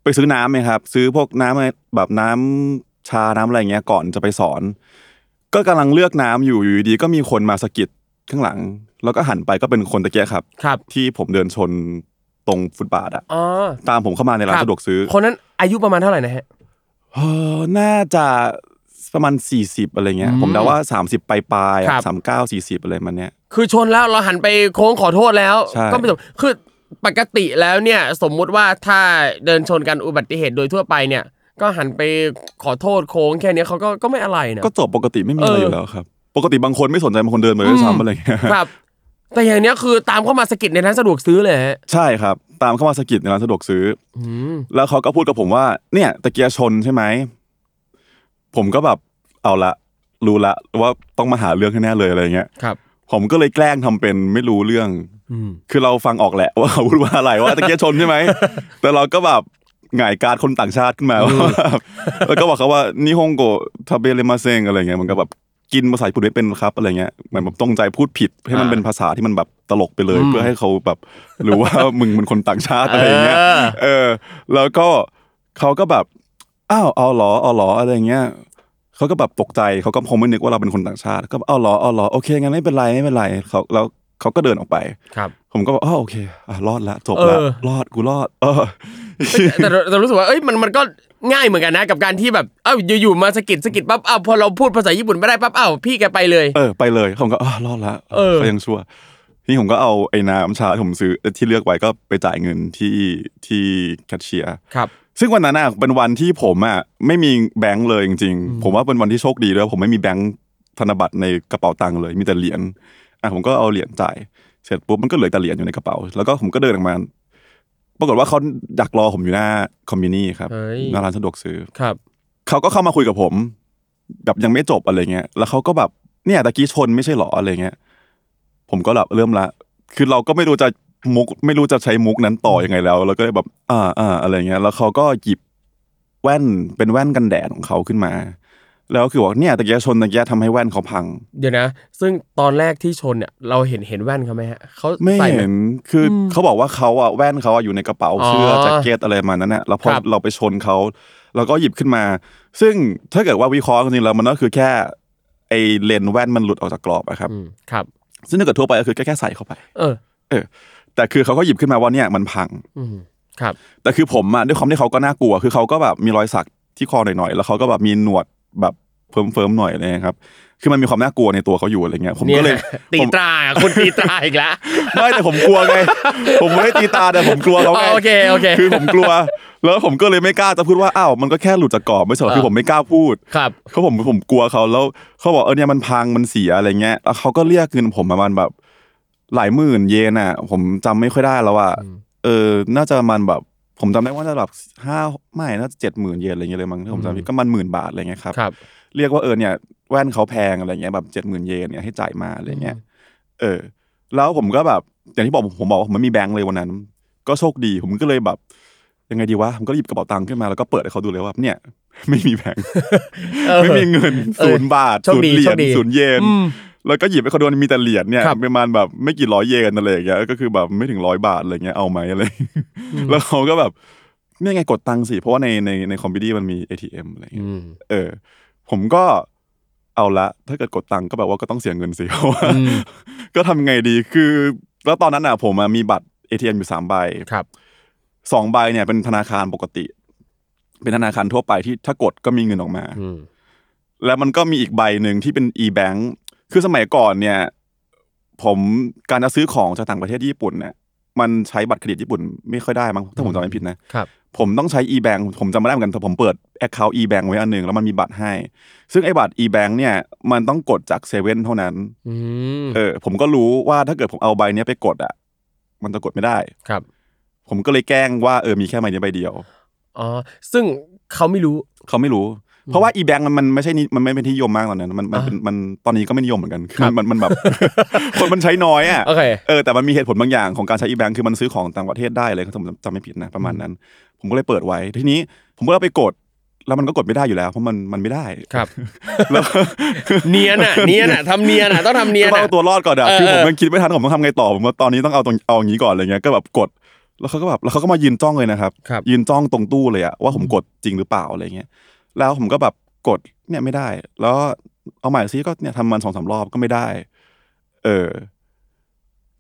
ไปซื้อน้ำไหมครับ ซื้อพวกน้ำอะไรแบบน้ำชาน้ำอะไรเงี้ยก่อนจะไปสอน ก็กำลังเลือกน้ำอยู่อยู่ดีๆก็มีคนมาสะกิดข้างหลัง แล้วก็หันไปก็เป็นคนตะเกียครับ ครับ ที่ผมเดินชนตรงฟุตบาทอะอ๋อตามผมเข้ามาในร้านสะดวกซื้อ คนนั้นอายุประมาณเท่าไหร่นะฮะเออน่าจะประมาณ40อะไรเงี้ย ผมเดาว่า30ปลายปลายๆครับสามเก้าสี่สิบอะไรมันเนี้ยคือชนแล้วเราหันไปโค้งขอโทษแล้วใช่ก็ไม่จบคือปกติแล้วเนี่ย สมมุติว่าถ้าเดินชนกันอุบัติเหตุโดยทั่วไปเนี่ย ก็หันไปขอโทษโค้งแค่เนี้ยเขาก็ก็ไม่อะไรนะ ก็จบปกติไม่มีอะไรเออออยู่แล้วครับ ปกติบางคนไม่สนใจบางคนเดินไปด้วยซ้ำอะไรเงี้ยครับ แต่อย่างเนี้ยคือตามเข้ามาสะกิดในร้านสะดวกซื้อเลยฮะใช่ครับ ตามเข้ามาสะกิดในร้านสะดวกซื้ออมแล้วเขาก็พูดกับผมว่า เนี่ยตะเกียร์ชนใช่ไหมผมก็แบบเอาละรู้ละว่าต้องมาหาเรื่องแน่ๆเลยอะไรเงี้ยครับ ผมก็เลยแกล้งทำเป็นไม่รู้เรื่องอืมคือเราฟังออกแหละว่าเขาพูดว่าอะไรว่าตะเกียชนใช่ไหมแต่เราก็แบบ หงายการดคนต่างชาติขึ้นมาว่าแบบแล้วก็บอกเขาว่านิฮงโกทาเบเลมาเซงอะไรเงี้ยมันก็แบบกินภาษาญี่ปุ่นไม่เป็นครับอะไรเงี้ยเหมือนแบบตรงใจพูดผิดให้มันอ่าเป็นภาษาที่มันแบบตลกไปเลยอืมเพื่อให้เขาแบบรู้ว่ามึงเป็นคนต่างชาติอะไรเงี้ยเออเออแล้วก็เขาก็แบบอ้าวเอาเหรอเอาเหรออะไรเงี้ยเขาก็แบบตกใจเขาก็คงไม่นึกว่าเราเป็นคนต่างชาติ ก็เอาเหรอเอาเหรอโอเคงั้นไม่เป็นไรไม่เป็นไรเขาแล้วเขาก็เดินออกไปครับ ผมก็บอกอ๋อโอเคอะรอดละจบเอละอรอดกูรอด เออ แต่แต่แต่รู้สึกว่าเอ้ยมันมันก็ง่ายเหมือนกันนะ กับการที่แบบเอ้าอยู่ๆมาสะกิดสะกิดปั๊บอ้าวพอเราพูดภาษาญี่ปุ่นไม่ได้ปั๊บอ้าวพี่แกไปเลยเออไปเลยผมก็อ๋อรอดละเออก็ยังชั่วนี่ผมก็เอาไอ้น้ำชาที่ผมซื้อที่เลือกไว้ก็ไปจ่ายเงินที่ที่แคชเชียร์ครับซึ่งวันนั้นน่ะเป็นวันที่ผมอะไม่มีแบงค์เลยจริงๆ ผมว่าเป็นวันที่โชคดีด้วยผมไม่มีแบงค์ธนบัตรในกระเป๋าตังค์เลยมีแต่เหรียญอะผมก็เอาเหรียญจ่ายเสร็จปุ๊บมันก็เหลือแต่เหรียญอยู่ในกระเป๋า แล้วก็ผมก็เดินออกมา ปรากฏว่าเขาดักรอผมอยู่หน้าคอมมินี่ครับเฮ้ยหน้าร้านสะดวกซื้อครับเขาก็เข้ามาคุยกับผม แบบยังไม่จบอะไรเงี้ยแล้วเขาก็แบบเนี่ยตะกี้ชนไม่ใช่หรออะไรเงี้ย ผมก็แบบเริ่มละ คือเราก็ไม่รู้จะมุก ไม่รู้จะใช้มุกนั้นต่อยังไงแล้ว แล้วก็เลยแบบ อ่าอ่าอะไรเงี้ย แล้วเขาก็หยิบแว่นเป็นแว่นกันแดดของเขาขึ้นมา แล้วคือบอกเนี่ยตะกี้ชนตะกี้ทำให้แว่นเขาพัง เดี๋ยวนะ ซึ่งตอนแรกที่ชนเนี่ยเราเห็นเห็นแว่นเขาไหมฮะเขาไม่ใส่เห็นคืออเขาบอกว่าเขาอะแว่นเขาอะอยู่ในกระเป๋าเสื้อออแจ็คเก็ตอะไรมานั้นน่ะแล้วพอครับเราไปชนเขาเราก็หยิบขึ้นมา ซึ่งถ้าเกิดว่าวิเคราะห์จริงๆแล้วมันก็คือแค่ไอ้เลนส์แว่นมันหลุดออกจากกรอบอะครับอืมครับ ซึ่งถ้าเกิดทั่วไปก็คือแค่แค่ใส่เข้าไป เออ เออ แต่คือเขาก็หยิบขึ้นมาว่าเนี่ยมันพังอืมครับ แต่คือผมอะด้วยความที่เขาก็น่ากลัว คือเขาก็แบบมีรอยสักที่คอหน่อยๆแล้วเขาก็แบบมีหนวด แบบเฟิ้มๆหน่อยอะไรเลยครับ คือมันมีความน่ากลัวในตัวเขาอยู่อะไรเงี้ย ผมก็เลยตีผมตราคุณตีตราอีกแล้วไม่แต่ผมกลัวไง ผมไม่ได้ตีตาแต่ผมกลัวเขาไงอ๋อโอเคโอเคคือผมกลัว แล้วผมก็เลยไม่กล้าจะพูดว่าอ้าวมันก็แค่หลุดจากกรอบไม่ใช่หรอเออคือผมไม่กล้าพูดครับเขาผมผมกลัวเขาแล้วเขาบอกเออเนี่ยมันพังมันเสียอะไรเงี้ยแล้วเขาก็เรียกเงินผมประมาณแบบหลายหมื่นเยนอะ ผมจำไม่ค่อยได้แล้วอะเออ น่าจะประมันแบบ ผมจำได้ว่าน่าจะแบบห้าไม่น่าจะเจ็ดหมื่นเยนอะไรเงี้ยเลยมั้งถ้าผมจำไม่ผิดก็มันหมื่นบาทอะไรเงี้ยครับครับ เรียกว่าเออเนี่ยแว่นเขาแพงอะไรเงี้ยแบบเจ็ดหมื่นเยนเนี่ยให้จ่ายมาอะไรเงี้ยเออ แล้วผมก็แบบอย่างที่บอกผมผมบอกว่าผมไม่มีแบงค์เลยวันนั้น ก็โชคดีผมก็เลยแบบยังไงดีวะผมก็หยิบกระเป๋าตังค์ขึ้นมาแล้วก็เปิดให้เขาดูเลยว่าเนี่ย ไม่มีแบงค์เออไม่มีเงินเออศูนย์บาทโชคศูนดีย์เหรียโชญคดีศูนย์เยนอืม แล้วก็หยิบให้เขาดูมีแต่เหรียญเนี่ยครับประมาณแบบไม่กี่ร้อยเยนอะไรอย่างเงี้ยก็คือแบบไม่ถึงร้อยบาทอะไรเงี้ยเอาไหมอะไรแล้วเขาก็แบบเนี่ยไงกดตังค์สิเพราะว่าในในในคอมพิวเตอร์มันมี ATM อะไรเงี้ยอืมเออ ผมก็เอาละ ถ้าเกิดกดตังค์ก็แบบว่าก็ต้องเสียเงินสิเพราะว่าอืมก็ทำไงดีคือ แล้วตอนนั้นอะผมอะมีบัตร ATM อยู่สามใบครับสองใบเนี่ยเป็นธนาคารปกติ เป็นธนาคารทั่วไปที่ถ้ากดก็มีเงินออกมาอืมแล้วมันก็มีอีกใบหนึ่งที่เป็น e-bank คือสมัยก่อนเนี่ย ผมการจะซื้อของจากต่างประเทศที่ญี่ปุ่นเนี่ยมันใช้บัตรเครดิตญี่ปุ่นไม่ค่อยได้มั้งถ้าผมจำไม่ผิดนะครับผมต้องใช้ e-bank ผมจำไม่ได้เหมือนกันแต่ผมเปิด account e-bank ไว้อันหนึ่งแล้วมันมีบัตรให้ ซึ่งไอ้บัตร e-bank เนี่ยมันต้องกดจากเซเว่นเท่านั้นอืมเออ ผมก็รู้ว่าถ้าเกิดผมเอาใบเนี้ยไปกดอะ มันจะกดไม่ได้ครับ ผมก็เลยแกล้งว่าเออมีแค่ใบนี้ใบเดียวอ๋อซึ่งเขาไม่รู้เขาไม่รู้ เพราะว่า e-bank มันมันไม่ใช่นิมันไม่เป็นที่นิยมมากตอนนั้นมันมันเป็นมันตอนนี้ก็ไม่นิยมเหมือนกันคือมันมันมันแบบคนมันใช้น้อยอะโอเคเออแต่มันมีเหตุผลบางอย่างของการใช้ e-bank คือมันซื้อของต่างประเทศได้เลยถ้าผมจำไม่ผิดนะประมาณนั้น ผมก็เลยเปิดไว้ทีนี้ผมก็เอาไปกดแล้วมันก็กดไม่ได้อยู่แล้วเพราะมันมันไม่ได้ครับแล้วเนียนอะเนียนอะทำเนียนอะต้องทำเนียนก็ต้ออะงเอาตัวรอดก่อนอะเออคือผมยังคิดไม่ทันผมต้องทำไงต่อผมว่าตอนนี้ต้องเอาตรงเอาอย่างนี้ก่อนอะไรเงี้ยก็แบบกดแล้วเขาก็แบบแล้วเขาก็มายืนจ้องเลยนะครับครับยืนจ้องตรงตู้เลยอะว่าผมกดจริงหรือเปล่าอะไรเงี้ย แล้วผมก็แบบกดเนี่ยไม่ได้ แล้วเอาใหม่ซิก็เนี่ยทำมันสองสามรอบก็ไม่ได้ เออ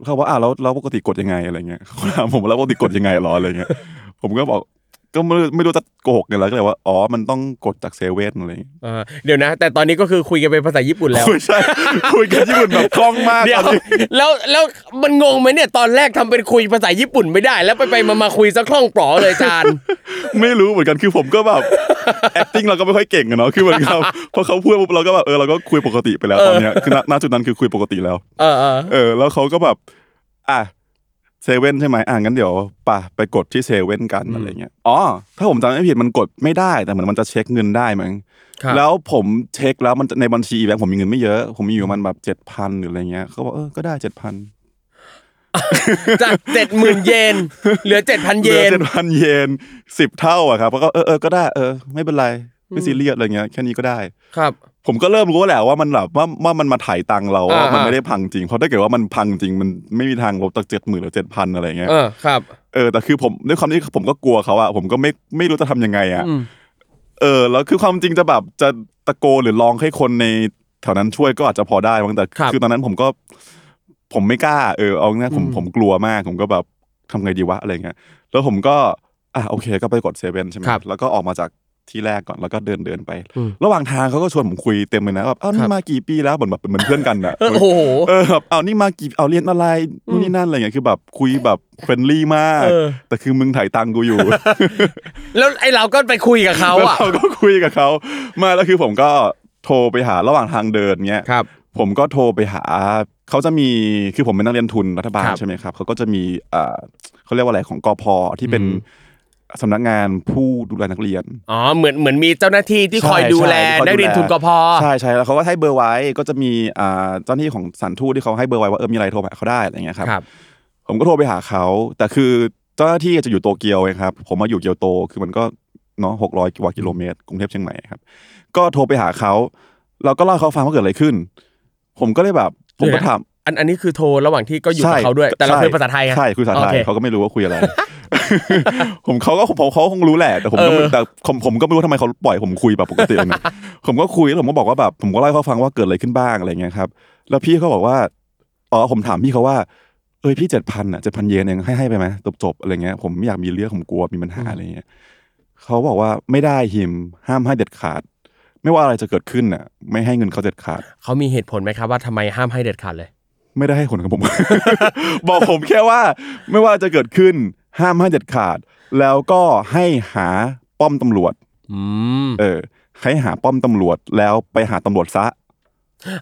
เขาบอกอะแล้วแล้วปกติกดยังไงอะไรเงี้ยเขาถามผมแล้วปกติกดยังไงหรออะไรเงี้ย ผมก็บอก ก็ไม่รู้ไม่รู้จะโกหกกันแล้วก็เลยว่าอ๋อมันต้องกดจากเซเว่นอะไรเงี้ยเออเดี๋ยวนะ แต่ตอนนี้ก็คือคุยกันเป็นภาษาญี่ปุ่นแล้วไม่ใช่คุยกันญี่ปุ่นแบบคล่องมากเดี๋ยวตอนนี้แล้วแล้วมันงงไหมเนี่ยตอนแรกทำเป็นคุยภาษาญี่ปุ่นไม่ได้ แล้วไปไปมามาคุยซะคล่องปลอเลยจานไม่รู้เหมือนกันคือผมก็แบบ acting เราก็ไม่ค่อยเก่งอะเนาะคือเหมือนกับพอเขาพูดปุ๊บเราก็แบบเออเราก็คุยปกติไปแล้วตอนเนี้ยคือณณจุดนั้นคือคุยปกติแล้ว เออเออเออแล้วเขาก็แบบอะ เซเว่นใช่ไหมอะงั้นเดี๋ยวป่ะไปกดที่เซเว่นกันอะไรเงี้ยอ๋อถ้าผมจำไม่ผิดมันกดไม่ได้แต่เหมือนมันจะเช็คเงินได้มั้งครับแล้วผมเช็คแล้วมันจะในบัญชีแบงค์ผมมีเงินไม่เยอะ ผมมีอยู่ประมันแบบเจ็ดพันหรืออะไรเงี้ยเขาบอกเออก็ได้เจ็ดพันจากเจ็ดหมื่นเยนเหลือเจ็ดพันเยนเจ็ดพันเยนสิบเท่าอะครับแล้วก็เออเออก็ได้เออไม่เป็นไรไม่ซีเรียสอะไรเงี้ยแค่นี้ก็ได้ ครับ ผมก็เริ่มรู้แหละว่ามันแบบว่าว่ามันมาถ่ายตังค์เราว่าอ่ามัมันไม่ได้พังจริงเพราะถ้าเกิดว่ามันพังจริงมันไม่มีทางลบจากเจ็ดหมื่นหรือเจ็ดพันอะไรเงี้ยเออครับเออแต่คือผมด้วยความที่ผมก็กลัวเขาอะผมก็ไม่ไม่รู้จะทำยังไงอะอืมเออแล้วคือความจริงจะแบบจะตะโกนหรือร้องให้คนในแถวนั้นช่วยก็อาจจะพอได้บ้างแต่ครับคือตอนนั้นผมก็ ผมไม่กล้าเออเอาง่ายๆผมอืมผมกลัวมาก ผมก็แบบทำไงดีวะอะไรเงี้ยแล้วผมก็อะโอเค ก็ไปกดเซเว่นใช่ไหมครับแล้วก็ออกมาจาก ที่แรกก่อนแล้วก็เดินเดินไปอืมระหว่างทางเขาก็ชวนผมคุยเต็มเลยนะแบบเอ้านี่ครับมากี่ปีแล้วเหมือนแบบเหมือนเพื่อนกันอะเออโอ้โหเออแบบเอานี่มากี่เอาเรียนอะไรนู่นนี่นั่นอะไรเงี้ยคือแบบคุยแบบ friendly มากเออแต่คือมึงถ่ายตังค์กูอยู่ แล้วไอ้เราก็ไปคุยกับเขาแล้วอะเราก็คุยกับเขามาแล้วคือผมก็โทรไปหาระหว่างทางเดินเงี้ยครับผมก็โทรไปหาเขาจะมีคือผมเป็นนักเรียนทุนรัฐบาลครับใช่ไหมครับเขาก็จะมีอ่าเขาเรียกว่าอะไรของกพที่เป็นอืม สำนักงานผู้ดูแลนักเรียน อ๋อ เหมือนเหมือนมีเจ้าหน้าที่ที่คอยใช่ดูแลใช่ที่คอยนักเรียนดูแลทุนกพใช่ใช่แล้วเขาก็ให้เบอร์ไว้ก็จะมีอ่าเจ้าหน้าที่ของสถานทูตที่เขาให้เบอร์ไว้ว่าเออมีอะไรโทรหาเขาได้อะไรเงี้ยครับครับ ผมก็โทรไปหาเขาแต่คือเจ้าหน้าที่จะอยู่โตเกียวไงครับ ผมมาอยู่เกียวโตคือมันก็เนาะหกร้อยกว่ากิโลเมตรกรุงเทพเชียงใหม่ครับ ก็โทรไปหาเขาเราก็เล่าให้เขาฟังว่าเกิดอะไรขึ้น ผมก็เลยแบบผมก็ถามอันอันนี้คือโทรระหว่างที่ก็อยู่กับใช่เขาด้วย แต่เราใช่คุยภาษาไทยไงใช่คุยภาษาไทยโอเคเขาก็ไม่รู้ว่าคุยอะไร ผมเขาก็ผมเขาคงรู้แหละแต่ผมก็ไม่เออแต่ผมผมก็ไม่รู้ทำไมเขาปล่อยผมคุยแบบปกติเลยนะผมก็คุยแล้วผมก็บอกว่าแบบผมก็เล่าให้เขาฟังว่าเกิดอะไรขึ้นบ้างอะไรเงี้ยครับ แล้วพี่เขาบอกว่าอ๋อผมถามพี่เขาว่าเอ้ยพี่เจ็ดพันอะเจ็ดพันเยนเองให้ให้ไปไหมจบจบๆอะไรเงี้ยผมไม่อยากมีเรื่องผมกลัวมีปัญหาอะไรเงี้ยเขาบอกว่าไม่ได้หิมห้ามให้เด็ดขาด ไม่ว่าอะไรจะเกิดขึ้นอะ ไม่ให้เงินเขาเด็ดขาดเขามีเหตุผลไหมครับว่าทำไมห้ามให้เด็ดขาดเลย ไม่ได้ให้ผลกับผม บอกผมแค่ว่า ไม่ว่าจะเกิดขึ้น ห้ามให้เด็ดขาด แล้วก็ให้หาป้อมตำรวจอืมเออ ให้หาป้อมตำรวจแล้วไปหาตำรวจซะ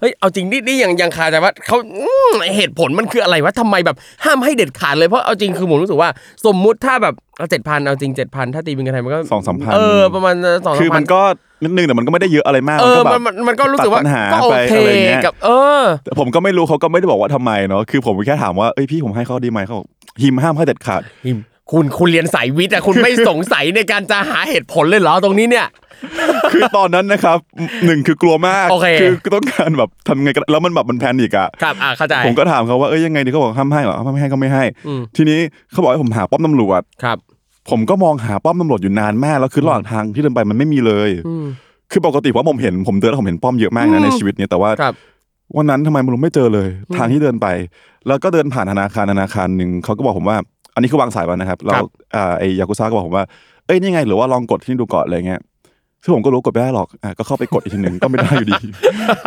เฮ้ยเอาจริงนี่นี่ยังยังคาใจว่าเขาอืมเหตุผลมันคืออะไรวะทำไมแบบห้ามให้เด็ดขาดเลยเพราะเอาจริงคือผมรู้สึกว่า สมมุติถ้าแบบเอาเจ็ดพันเอาจริงเจ็ดพันถ้าตีเป็นเงินไทยมันก็สองสามพันเออประมาณสองสามพันคือมันก็นิดนึงแต่มันก็ไม่ได้เยอะอะไรมากเออก็แบบมันมันมันก็รู้สึกว่าตัดปัญหาก็โอไปเคอะไรเงี้ยกับ เออแต่ผมก็ไม่รู้เขาก็ไม่ได้บอกว่าทำไมเนาะคือผมแค่ถามว่าเอ้ยพี่ผมให้เขาดีไหมเขาบอก หิมห้ามให้เด็ดขาดคุณคุณเรียนสายวิทย์อะคุณไม่สงสัยในการจะหาเหตุผลเลยเหรอตรงนี้เนี่ย คือตอนนั้นนะครับหนึ่งคือกลัวมากโอเคคือต้องการแบบทำไงก็ได้แล้วมันแบบมันแพนิกอะครับอะเข้าใจผมก็ถามเขาว่าเอ้ยยังไงดีเขาบอกห้ามให้เหรอห้ามไม่ให้ก็ไม่ให้อืมทีนี้เขาบอกให้ผมหาป้อมตำรวจครับ ผมก็มองหาป้อมตำรวจอยู่นานมากแล้วคือระหว่างทางที่เดินไปมันไม่มีเลยอืมคือปกติว่าผมเห็นผมเดินแล้วผมเห็นป้อมเยอะมากอืนะมในชีวิตเนี้แต่ว่าครับ วันนั้นทำไมมันไม่เจอเลย ทางที่เดินไป แล้วก็เดินผ่านธนาคารธนาคารหนึ่งเขาก็บอกผมว่า อันนี้คือวางสายไปนะครับแล้วอ่าไอ้ยากุซ่าก็บอกผมว่าเอ้ยนี่ไงหรือว่าลองกดที่นี่ดูก่อนอะไรเงี้ยซึ่งผมก็รู้กดไม่ได้หรอกอะก็เข้าไปกดอีกทีหนึ่งก็ไม่ได้อยู่ดี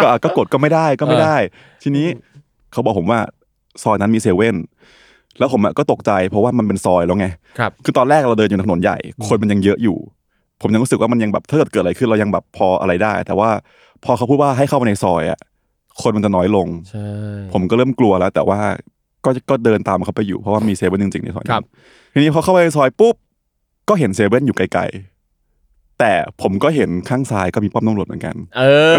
ก็อะก็กดก็ไม่ได้ก็ไม่ได้ ทีนี้เขาบอกผมว่าซอยนั้นมีเซเว่นแล้วผมอะก็ตกใจ เพราะว่ามันเป็นซอยแล้วไงครับคือตอนแรกเราเดินอยู่ถนนใหญ่ คนมันยังเยอะอยู่ ผมยังรู้สึกว่ามันยังแบบถ้าเกิดเกิดอะไรขึ้นเรายังแบบพออะไรได้ แต่ว่าพอเขาพูดว่าให้เข้ามาในซอยอะ คนมันจะน้อยลง ใช่ ผมก็เริ่มกลัวแล้ว แต่ว่าก็ก็เดินตามเขาไปอยู่เพราะว่ามีเซเว่นจริงๆในซอยนั้นครับ ทีนี้พอเข้าไปในซอยปุ๊บ ก็เห็นเซเว่นอยู่ไกลๆ แต่ผมก็เห็นข้างซ้ายก็มีป้อมตำรวจเหมือนกัน เออ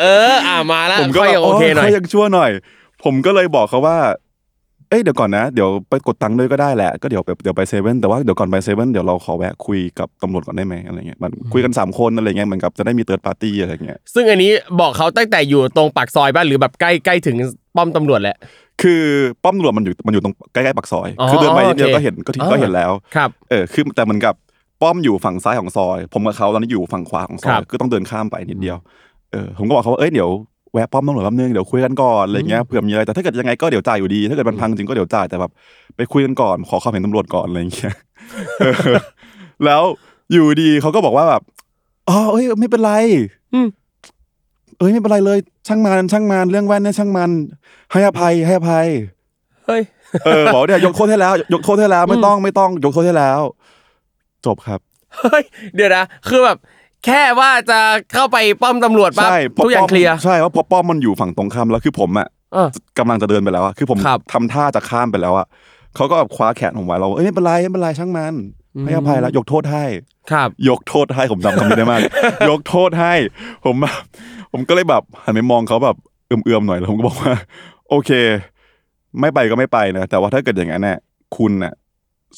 เออ อ่ามาแล้วผมก็ค่อยยังโอเคหน่อยเขายังชั่วหน่อย ผมก็เลยบอกเขาว่าเอ้ยเดี๋ยวก่อนนะเดี๋ยวไปกดตังค์ด้วยก็ได้แหละก็เดี๋ยวไปเดี๋ยวไปเซเว่นแต่ว่าเดี๋ยวก่อนไปเซเว่นเดี๋ยวเราขอแวะคุยกับตำรวจก่อนได้ไหมอะไรเงี้ยมันคุยกันสามคนอะไรเงี้ยเหมือนกับจะได้มีเติร์ดปาร์ตี้อะไรเงี้ยซึ่งอันนี้บอกเขาตั้งแต่อยู่ตรงปากซอยบ้านหรือแบบใกล้ใกล้ถึงป้อมตำรวจแหละคือป้อมตำรวจมันอยู่มันอยู่ตรงใกล้ๆปากซอยอ๋อคือเดินไปนิดเดียวโอเคก็เห็นก็ถึงอ๋อก็เห็นแล้วครับเออคือแต่เหมือนกับป้อมอยู่ฝั่งซ้ายของซอย ผมกับเขาตอนนี้อยู่ฝั่งขวาของซอครัยบคือต้องเดินข้ามไปนิดเดียวเออผมก็บอกเขาว่าเอ้ยเดี๋ยว แวะป้อมตำรวจแป๊บนึงเดี๋ยวคุยกันก่อนอะไรเงี้ยเผื่อมีอะไรแต่ถ้าเกิดยังไงก็เดี๋ยวจ่ายอยู่ดี ถ้าเกิดมันพังจริงก็เดี๋ยวจ่ายแต่แบบไปคุยกันก่อน ขอความเห็นตำรวจก่อนอะไรเงี้ยเออแล้วอยู่ดีเขาก็บอกว่าแบบอ๋อเอ้ยไม่เป็นไรอืมเอ้ยไม่เป็นไรเลย ช่างมันช่างมันเรื่องแว่นเนี่ยช่างมันให้อภัยให้อภัยเฮ้ยเออบอกเนี่ยยกโทษให้แล้ว ยกโทษให้แล้วไม่ต้องไม่ต้องยกโทษให้แล้ว จบครับเฮ้ยเดี๋ยวนะคือแบบ แค่ว่าจะเข้าไปป้อมตำรวจปั๊บใช่พทุกอย่างป้มเคลียร์ ใช่เพราะพอป้อมมันอยู่ฝั่งตรงข้ามแล้วคือผมอะเออกำลังจะเดินไปแล้วอะคือผมครับ ทำท่าจะข้ามไปแล้วอะเขาก็แบบคว้าแขนผมไว้เราเอ้ยไม่เป็นไรไม่เป็นไรช่างมันให้อภัยแล้วยกโทษให้ ครับ ยกโทษให้ผมจำคำนี้ได้มาก ยกโทษให้ ผมแบบผมก็เลยแบบหันไปมองเขาแบบเอื่อมๆหน่อยแล้วผมก็บอกว่า โอเค ไม่ไปก็ไม่ไปนะแต่ว่าถ้าเกิดอย่างนั้นเนี่ยคุณน่ะ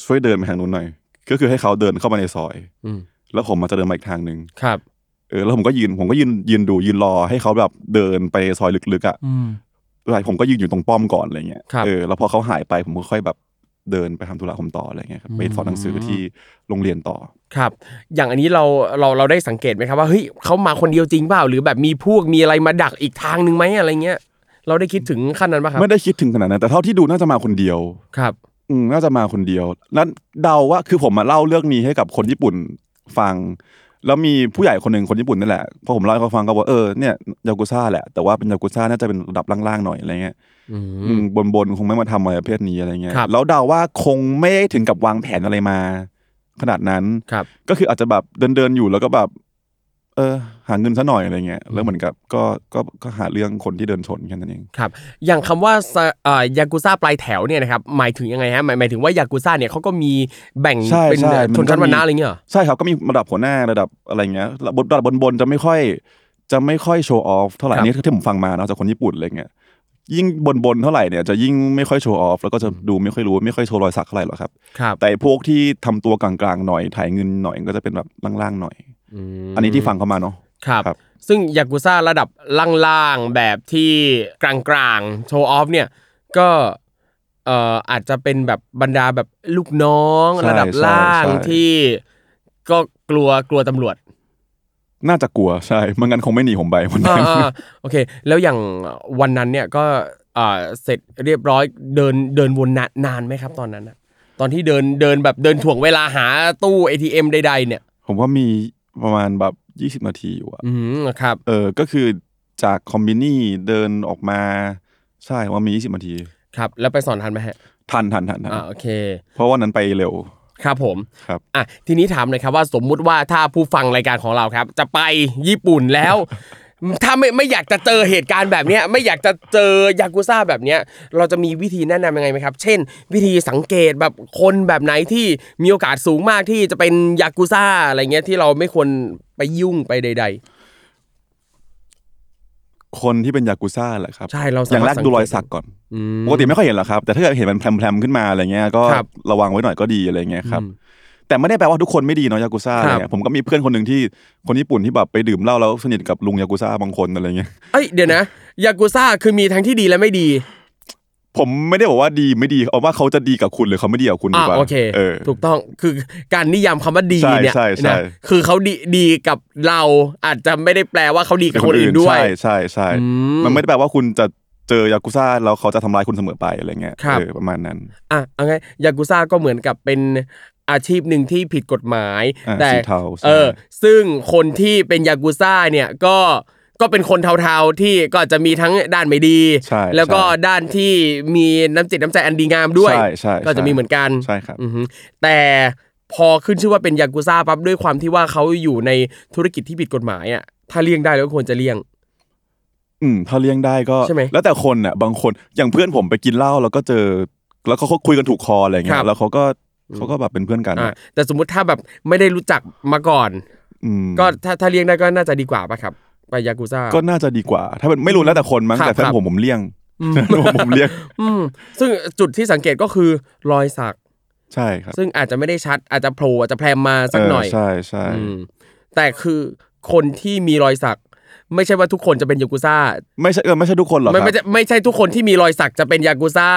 ช่วยเดินไปทางนู้นหน่อย ก็คือให้เขาเดินเข้ามาในซอยอืม แล้วผมมาจะเดินมาอีกทางหนึ่งครับ เออแล้วผมก็ยืนผมก็ยืนยืนดูยืนรอให้เขาแบบเดินไปซอยลึกๆอะอืมแล้วผมก็ยืนอยู่ตรงป้อมก่อนอะไรเงี้ยครับเออแล้วพอเขาหายไปผมก็ค่อยแบบเดินไปทำธุระผมต่ออะไรเงี้ยครับไปสอนหนังสือที่โรงเรียนต่อ ครับ อย่างอันนี้เราเราเราได้สังเกตไหมครับว่าเฮ้ยเขามาคนเดียวจริงเปล่าหรือแบบมีพวกมีอะไรมาดักอีกทางหนึ่งไหมอะไรเงี้ย เราได้คิดถึงขั้นนั้นปะครับไม่ได้คิดถึงขนาดนั้นแต่เท่าที่ดูน่าจะมาคนเดียว ครับ อืมน่าจะมาคนเดียวแล้วเดาว่าคือผมมาเล่าเรื่องนี้ให้กับคนญี่ปุ่น ฟัง แล้วมีผู้ใหญ่คนหนึ่งคนญี่ปุ่นนั่นแหละพอผมเล่าให้เขาฟังก็บอกเออเนี่ยยากุซ่าแหละแต่ว่าเป็นยากุซ่าน่าจะเป็นระดับล่างๆหน่อยอะไรเงี้ยอือืมมบนๆคงไม่มาทำอะไรประเภทนี้อะไรเงี้ยครับแล้วเดาว่าคงไม่ได้ถึงกับวางแผนอะไรมา ขนาดนั้นครับก็คืออาจจะแบบเดินเดินๆอยู่แล้วก็แบบ เออหาเงินซะหน่อยอะไรเงี้ยแล้วเหมือนกับก็ก็ก็หาเรื่องคนที่เดินชนแค่นั้นเองครับ อย่างคำว่าซะเอ่อยากุซ่าปลายแถวเนี่ยนะครับหมายถึงยังไงฮะหมายหมายถึงว่ายากุซ่าเนี่ยเขาก็มีแบ่งใช่เป็นใช่ชนชั้นวรรณะอะไรเงี้ยเหรอใช่ครับก็มีระดับหัวหน้าระดับอะไรเงี้ยระดับระดับบนๆจะไม่ค่อย จะไม่ค่อยโชว์ออฟเท่าไหร่ครับนี่ที่ผมฟังมาเนาะจากคนญี่ปุ่นอะไรเงี้ยยิ่งบนๆเท่าไหร่เนี่ยจะยิ่งไม่ค่อยโชว์ออฟแล้วก็จะดูไม่ค่อยรู้ไม่ค่อยโชว์รอยสักเท่าไหร่หรอกครับครับแต่พวกที่ทำตัวกลางๆหน่อยถ่ายเงินหน่อยก็จะเป็นแบบล่างๆหน่อยม อันนี้ที่ฟังเข้ามาเนาะครับครับ ซึ่งยากุซ่าระดับล่างๆแบบที่กลางๆโชว์ออฟเนี่ยก็เอ่ออาจจะเป็นแบบบรรดาแบบลูกน้องใช่ระดับใช่ล่างใช่ที่ก็กลัวกลัวตำรวจ น่าจะกลัวใช่ไมันงั้นคงไม่หนีผมไปวันอ่านั้นอ่าโอเค แล้วอย่างวันนั้นเนี่ยก็อ่าเสร็จเรียบร้อยเดินเดินวนนานนานไหมครับตอนนั้นนะตอนที่เดินเดินแบบเดินถ่วงเวลาหาตู้ ATM ใดๆเนี่ย ผมว่ามี ประมาณแบบยี่สิบนาทีอยู่อะอืมครับ เออก็คือจากคอมบินี่เดินออกมาใช่ว่ามียี่สิบนาที ครับ แล้วไปสอนทันไหมฮะทันทันทันทันอ่าโอเค เพราะว่านั้นไปเร็วครับผมครับอะทีนี้ถามหน่อยครับว่าสมมุติว่าถ้าผู้ฟังรายการของเราครับ จะไปญี่ปุ่นแล้ว ถ้าไม่ไม่อยากจะเจอเหตุการณ์แบบเนี้ยไม่อยากจะเจอยากุซ่าแบบเนี้ยเราจะมีวิธีแนะนำยังไงไหมครับ เช่น วิธีสังเกตแบบคนแบบไหนที่มีโอกาสสูงมากที่จะเป็นยากุซ่าอะไรเงี้ยที่เราไม่ควรไปยุ่งไปใดคนที่เป็นยากุซ่าแหละครับๆใช่เราอย่างแรกสมถดูรอยสักก่อนอืมปกติไม่ค่อยเห็นหรอกครับ แต่ถ้าเกิดเห็นมันแพรมๆขึ้นมาอะไรเงี้ยก็ครับ ระวังไว้หน่อยก็ดีอะไรเงี้ยครับ อืม แต่ไม่ได้แปลว่าทุกคนไม่ดีเนาะยากุซ่าอะไรครัเงี้บยผมก็มีเพื่อนคนหนึ่งที่คนญี่ปุ่นที่แบบไปดื่มเหล้าแล้วสนิทกับลุงยากุซ่าบางคนอะไรเงี้ยเอ้ยเดี๋ยวนะยากุซ่าคือมีทั้งที่ดีและไม่ดี ผมไม่ได้บอกว่าดีไม่ดีเอาว่าเขาจะดีกับคุณหรือเขาไม่ดีกับคุณดีอ่ากว่าโอเคเออ ถูกต้องคือการนิยามคำว่าดีใช่เนี่ยใช่ใช่ นะคือเขาดีดีกับเราอาจจะไม่ได้แปลว่าเขาดีกับคนอื่นด้วย ใช่ใช่ใช่อืมมันไม่ได้แปลว่าคุณจะเจอยากุซ่าแล้วเขาจะทำร้ายคุณเสมอไปอะไรเงี้ยครับ เออประมาณนั้น อะเอาไงยากุซ่าก็เหมือนกับเป็น อาชีพหนึ่งที่ผิดกฎหมายอ่าแต่สีเทาใช่เออซึ่งคนที่เป็นยากุซ่าเนี่ยก็ก็เป็นคนเทาๆที่ก็จะมีทั้งด้านไม่ดีใช่แล้วก็ใช่ด้านที่มีน้ำจิตน้ำใจอันดีงามด้วยใช่ใช่ก็จะมีเหมือนกันใช่ครับอือฮึแต่พอขึ้นชื่อว่าเป็นยากุซ่าปั๊บด้วยความที่ว่าเขาอยู่ในธุรกิจที่ผิดกฎหมายอะถ้าเลี่ยงได้แล้วก็ควรจะเลี่ยง อืมถ้าเลี้ยงได้ก็ใช่ไหมแล้วแต่คนอะ บางคนอย่างเพื่อนผมไปกินเหล้าแล้วก็เจอ แล้วเขาก็คุยกันถูกคออะไรคเงี้รัยบแล้วเขาก็ เขาก็แบบเป็นเพื่อนกันอะแต่สมมุติถ้าแบบไม่ได้รู้จักมาก่อนอืมก็ถ้าถ้าเลี่ยงได้ก็น่าจะดีกว่าป่ะครับไปยากุซ่าก็น่าจะดีกว่า ถ้าเป็นไม่รู้แล้วแต่คนมั้งครับแต่เพื่อครันบผมผมเลี่ยงอืมผมเลี่ยงอืมซึ่งจุดที่สังเกตก็คือรอยสักใช่ครับ ซึ่งอาจจะไม่ได้ชัดอาจจะโผล่อาจจะแพรมมาสักหน่อยเใช่ใช่อืมแต่คือคนที่มีรอยสัก ไม่ใช่ว่าทุกคนจะเป็นยากุซ่า ไม่ใช่เออไม่ใช่ทุกคนหรอกคไม่รับไม่ใช่ไม่ใช่ทุกคนที่มีรอยสักจะเป็นยากุซ่า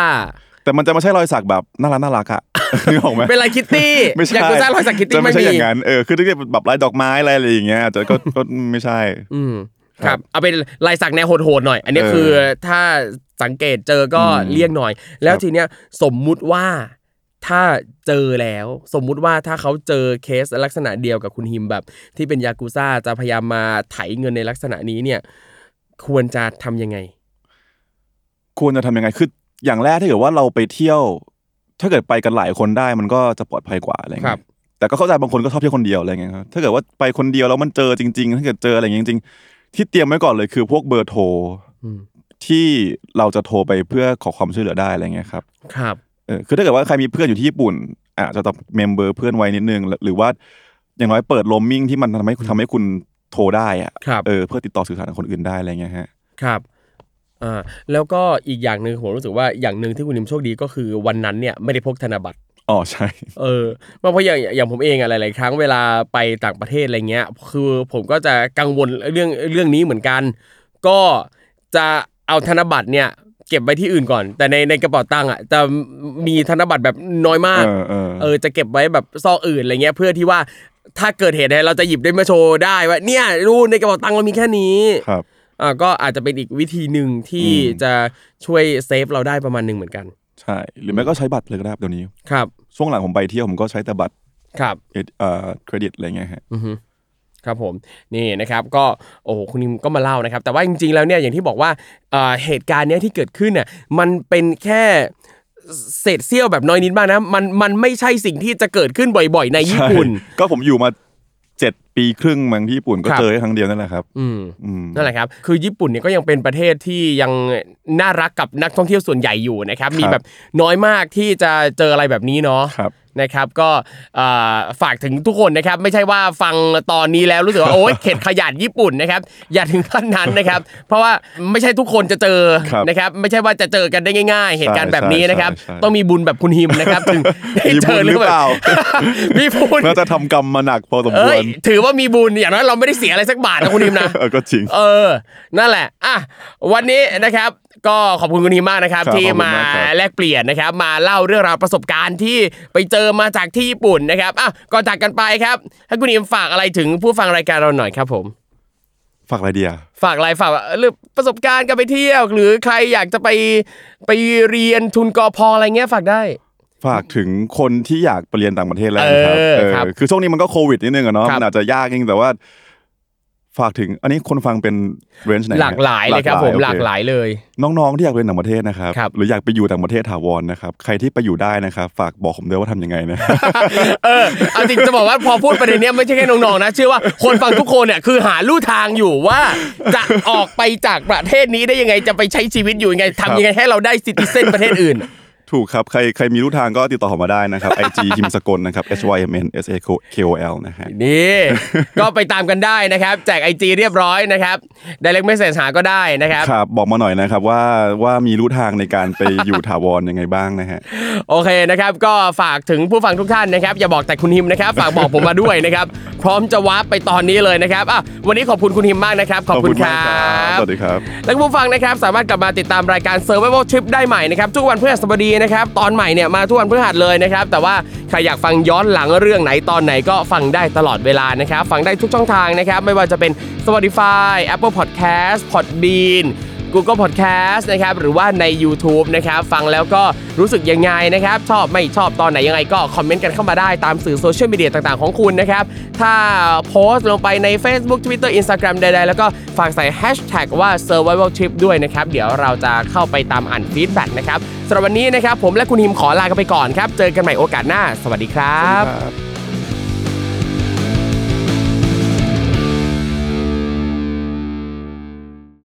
แต่มันจะไม่ใช่รอยสักแบบน่ารักน่ารักอะนึกออกไหมเป็นลายคิตตี้ไม่ใช่ยากุซ่ารอยสักคิตตี้จะไม่ไม่ใช่มีอย่างนั้นเออคือถ้าเกิดแบบลายดอกไม้อะไรอะไรอย่างเงี้ยอาจจะก็ก็ไม่ใช่ อืมคครัรับบเอาเป็นลายสักแนวโหดๆหน่อย อันนี้เออคือถ้าสังเกตเจอก็อืมเลี่ยงหน่อย แล้วครับทีเนี้ยสมมุติว่าถ้าเจอแล้วสมมุติว่าถ้าเขาเจอเคสลักษณะเดียวกับคุณฮิมแบบ ที่เป็นยากุซ่าจะพยายามมาไถเงินในลักษณะนี้เนี่ย ควรจะทำยังไง ควรจะทำยังไงคือ อย่างแรกถ้าเกิดว่าเราไปเที่ยว ถ้าเกิดไปกันหลายคนได้มันก็จะปลอดภัยกว่าอะไรครัเงี้บยแต่ก็เข้าใจบางคนก็ชอบเที่ยวคนเดียวอะไรเงี้ยครับถ้าเกิดว่าไปคนเดียวแล้วมันเจอจริง ๆ ถ้าเกิดเจออะไรอย่างเงี้ยจริง ๆ ที่เตรียมไว้ก่อนเลยคือพวกเบอร์โทรอืมที่เราจะโทรไปเพื่อขอความช่วยเหลือได้อะไรเงี้ยครับ ครับเอคือถ้าเกิดว่าใครมีเพื่อนอยู่ที่ญี่ปุ่นอาจจะต้องเมมเบอร์เพื่อนไว้นิดนึงหรือว่าอย่างน้อยเปิดโรมมิ่งที่มันทำให้ทำให้คุณโทรได้อะครับเออเพื่อติดต่อสื่อสารกับคนอื่นได้อะไรเงี้ยฮะ ครับ อ่าแล้วก็อีกอย่างหนึ่งผมรู้สึกว่าอย่างหนึ่งที่คุณนิมโชคดีก็คือวันนั้นเนี่ยไม่ได้พกธนบัตรอ๋อใช่เออเพราะอย่างอย่างผมเองอะหลายๆครั้งเวลาไปต่างประเทศอะไรเงี้ย คือผมก็จะกังวลเรื่องเรื่องนี้เหมือนกัน ก็จะเอาธนบัตรเนี่ยเก็บไว้ที่อื่นก่อน แต่ในในกระเป๋าตังค์อะจะมีธนบัตรแบบน้อยมากเออเออเออจะเก็บไว้แบบซอกอื่นอะไรเงี้ยเพื่อที่ว่าถ้าเกิดเหตุอะไรเราจะหยิบได้มาโชว์ได้ว่าเนี่ยดูในกระเป๋าตังค์เรามีแค่นี้ครับ อ่าก็อาจจะเป็นอีกวิธีหนึ่งที่อืมจะช่วยเซฟเราได้ประมาณหนึ่งเหมือนกัน ใช่ หรือไม่ก็ใช้บัตรเลยก็ได้ครับเดี๋ยวนี้ ครับ ช่วงหลังผมไปเที่ยวผมก็ใช้แต่บัตร ครับ เอ่อเอ่อเครดิตอะไรเงี้ยฮะอือฮึครับผมนี่นะครับก็โอ้โหคุณนิมก็มาเล่านะครับ แต่ว่าจริงๆแล้วเนี่ยอย่างที่บอกว่าเอ่อเหตุการณ์เนี้ยที่เกิดขึ้นเนี่ยมันเป็นแค่เศษเสี้ยวแบบน้อยนิดมากนะมันมันไม่ใช่สิ่งที่จะเกิดขึ้นบ่อย ๆ ในญี่ปุ่นใช่ก็ผมอยู่มา เจ็ดปีครึ่งมั้งที่ญี่ปุ่นก็ครับเจอแค่ครั้งเดียวนั่นแหละครับอืมอืมนั่นแหละครับ คือญี่ปุ่นเนี่ยก็ยังเป็นประเทศที่ยังน่ารักกับนักท่องเที่ยวส่วนใหญ่อยู่นะครับ มีแบบน้อยมากที่จะเจออะไรแบบนี้เนาะครับ นะครับก็เอ่อฝากถึงทุกคนนะครับ ไม่ใช่ว่าฟังตอนนี้แล้วรู้สึกว่าโอ๊ยเข็ดขยาดญี่ปุ่นนะครับอย่าถึงขั้นนั้นนะครับ เพราะว่าไม่ใช่ทุกคนจะเจอครับนะครับ ไม่ใช่ว่าจะเจอกันได้ง่าย ๆ เหตุการณ์แบบนี้นะครับใช่ใช่ต้องมีบุญแบบคุณฮิมนะครับถึงได้มีเจบุอญหรือเปล่ามีบุญน่าจะทำกรรมมาหนักพอสมคเอ้วยรถือว่ามีบุญอย่างน้อยเราไม่ได้เสียอะไรสักบาทนะคุณฮิมนะเออก็จริงเออนั่นแหละอะวันนี้นะครับ ก็ขอบคุณคุณทีมมากนะครับครับที่ขอบคุณมามากครับแลกเปลี่ยนนะครับ มาเล่าเรื่องราวประสบการณ์ที่ไปเจอมาจากที่ญี่ปุ่นนะครับอะก่อนจากกันไปครับ ให้คุณทีมฝากอะไรถึงผู้ฟังรายการเราหน่อยครับผมฝากอะไรเดียฝากอะไรฝากเรื่องประสบการณ์การไปเที่ยว หรือใครอยากจะไปไปเรียนทุนกอพออะไรเงี้ยฝากได้ฝากถึงคนที่อยากไปเรียนต่างประเทศแล้วนะครับเออเออครับคือช่วงนี้มันก็โควิดนิดนึงอะเนาะครับมันอาจจะยากจริงแต่ว่า ฝากถึงอันนี้คนฟังเป็นเรนจ์ไหนหลากหลายเลยครับผมโอหลากหลายเลย น้องๆที่อยากไปเรียนต่างประเทศนะครับครับหรืออยากไปอยู่ต่างประเทศถาวรนะครับใครที่ไปอยู่ได้นะครับฝากบอกผมด้วยว่าทำยังไงนะเออเอาจริงจะบอกว่าพอพูดประเด็นเนี้ยไม่ใช่แค่น้องๆนะเชื่อว่าคนฟังทุกคนเนี่ยคือหาลู่ทางอยู่ว่าจะออกไปจากประเทศนี้ได้ยังไงจะไปใช้ชีวิตอยู่ยังไงทำยังไงให้เราได้ซิติเซนประเทศอื่น ถูกครับ ใครใครมีรู้ทางก็ติดต่อผมมาได้นะครับ IG ฮิมสกลนะครับ H Y M N S A K O L นะฮะนี่ ก็ไปตามกันได้นะครับแจกไอจีเรียบร้อยนะครับ direct message หาก็ได้นะครับครับบอกมาหน่อยนะครับว่าว่ามีรู้ทางในการไปอยู่ถาวรยังไงบ้างนะฮะโอเคนะครับ ก็ฝากถึงผู้ฟังทุกท่านนะครับ อย่าบอกแต่คุณฮิมนะครับ ฝากบอกผมมาด้วยนะครับ พร้อมจะวาร์ปไปตอนนี้เลยนะครับอะวันนี้ขอบคุณคุณฮิมมากนะครับขอบคุณคมากรับสวัสดีครับและคุณผู้ฟังนะครับสามารถกลับมาติดตามรายการ Survival Trip ได้ใหม่นะครับทุกวันพฤหัสบดีนะครับตอนใหม่เนี่ยมาทุกวันพฤหัสเลยนะครับแต่ว่าใครอยากฟังย้อนหลังเรื่องไหนตอนไหนก็ฟังได้ตลอดเวลานะครับฟังได้ทุกช่องทางนะครับไม่ว่าจะเป็น Spotify Apple Podcast Podbean Google Podcast นะครับหรือว่าใน YouTube นะครับฟังแล้วก็รู้สึกยังไงนะครับชอบไม่ชอบตอนไหนยังไงก็ comment กันเข้ามาได้ตามสื่อโซเชียลมีเดียต่างๆของคุณนะครับถ้าโพสต์ลงไปใน Facebook Twitter Instagram ใดๆ แล้วก็ฝากใส่ Hashtag ว่า Survival Trip ด้วยนะครับเดี๋ยวเราจะเข้าไปตามอ่าน feedback นะครับสำหรับวันนี้นะครับผมและคุณนิมขอลากันไปก่อนครับ เจอกันใหม่โอกาสหน้า สวัสดีครับครับ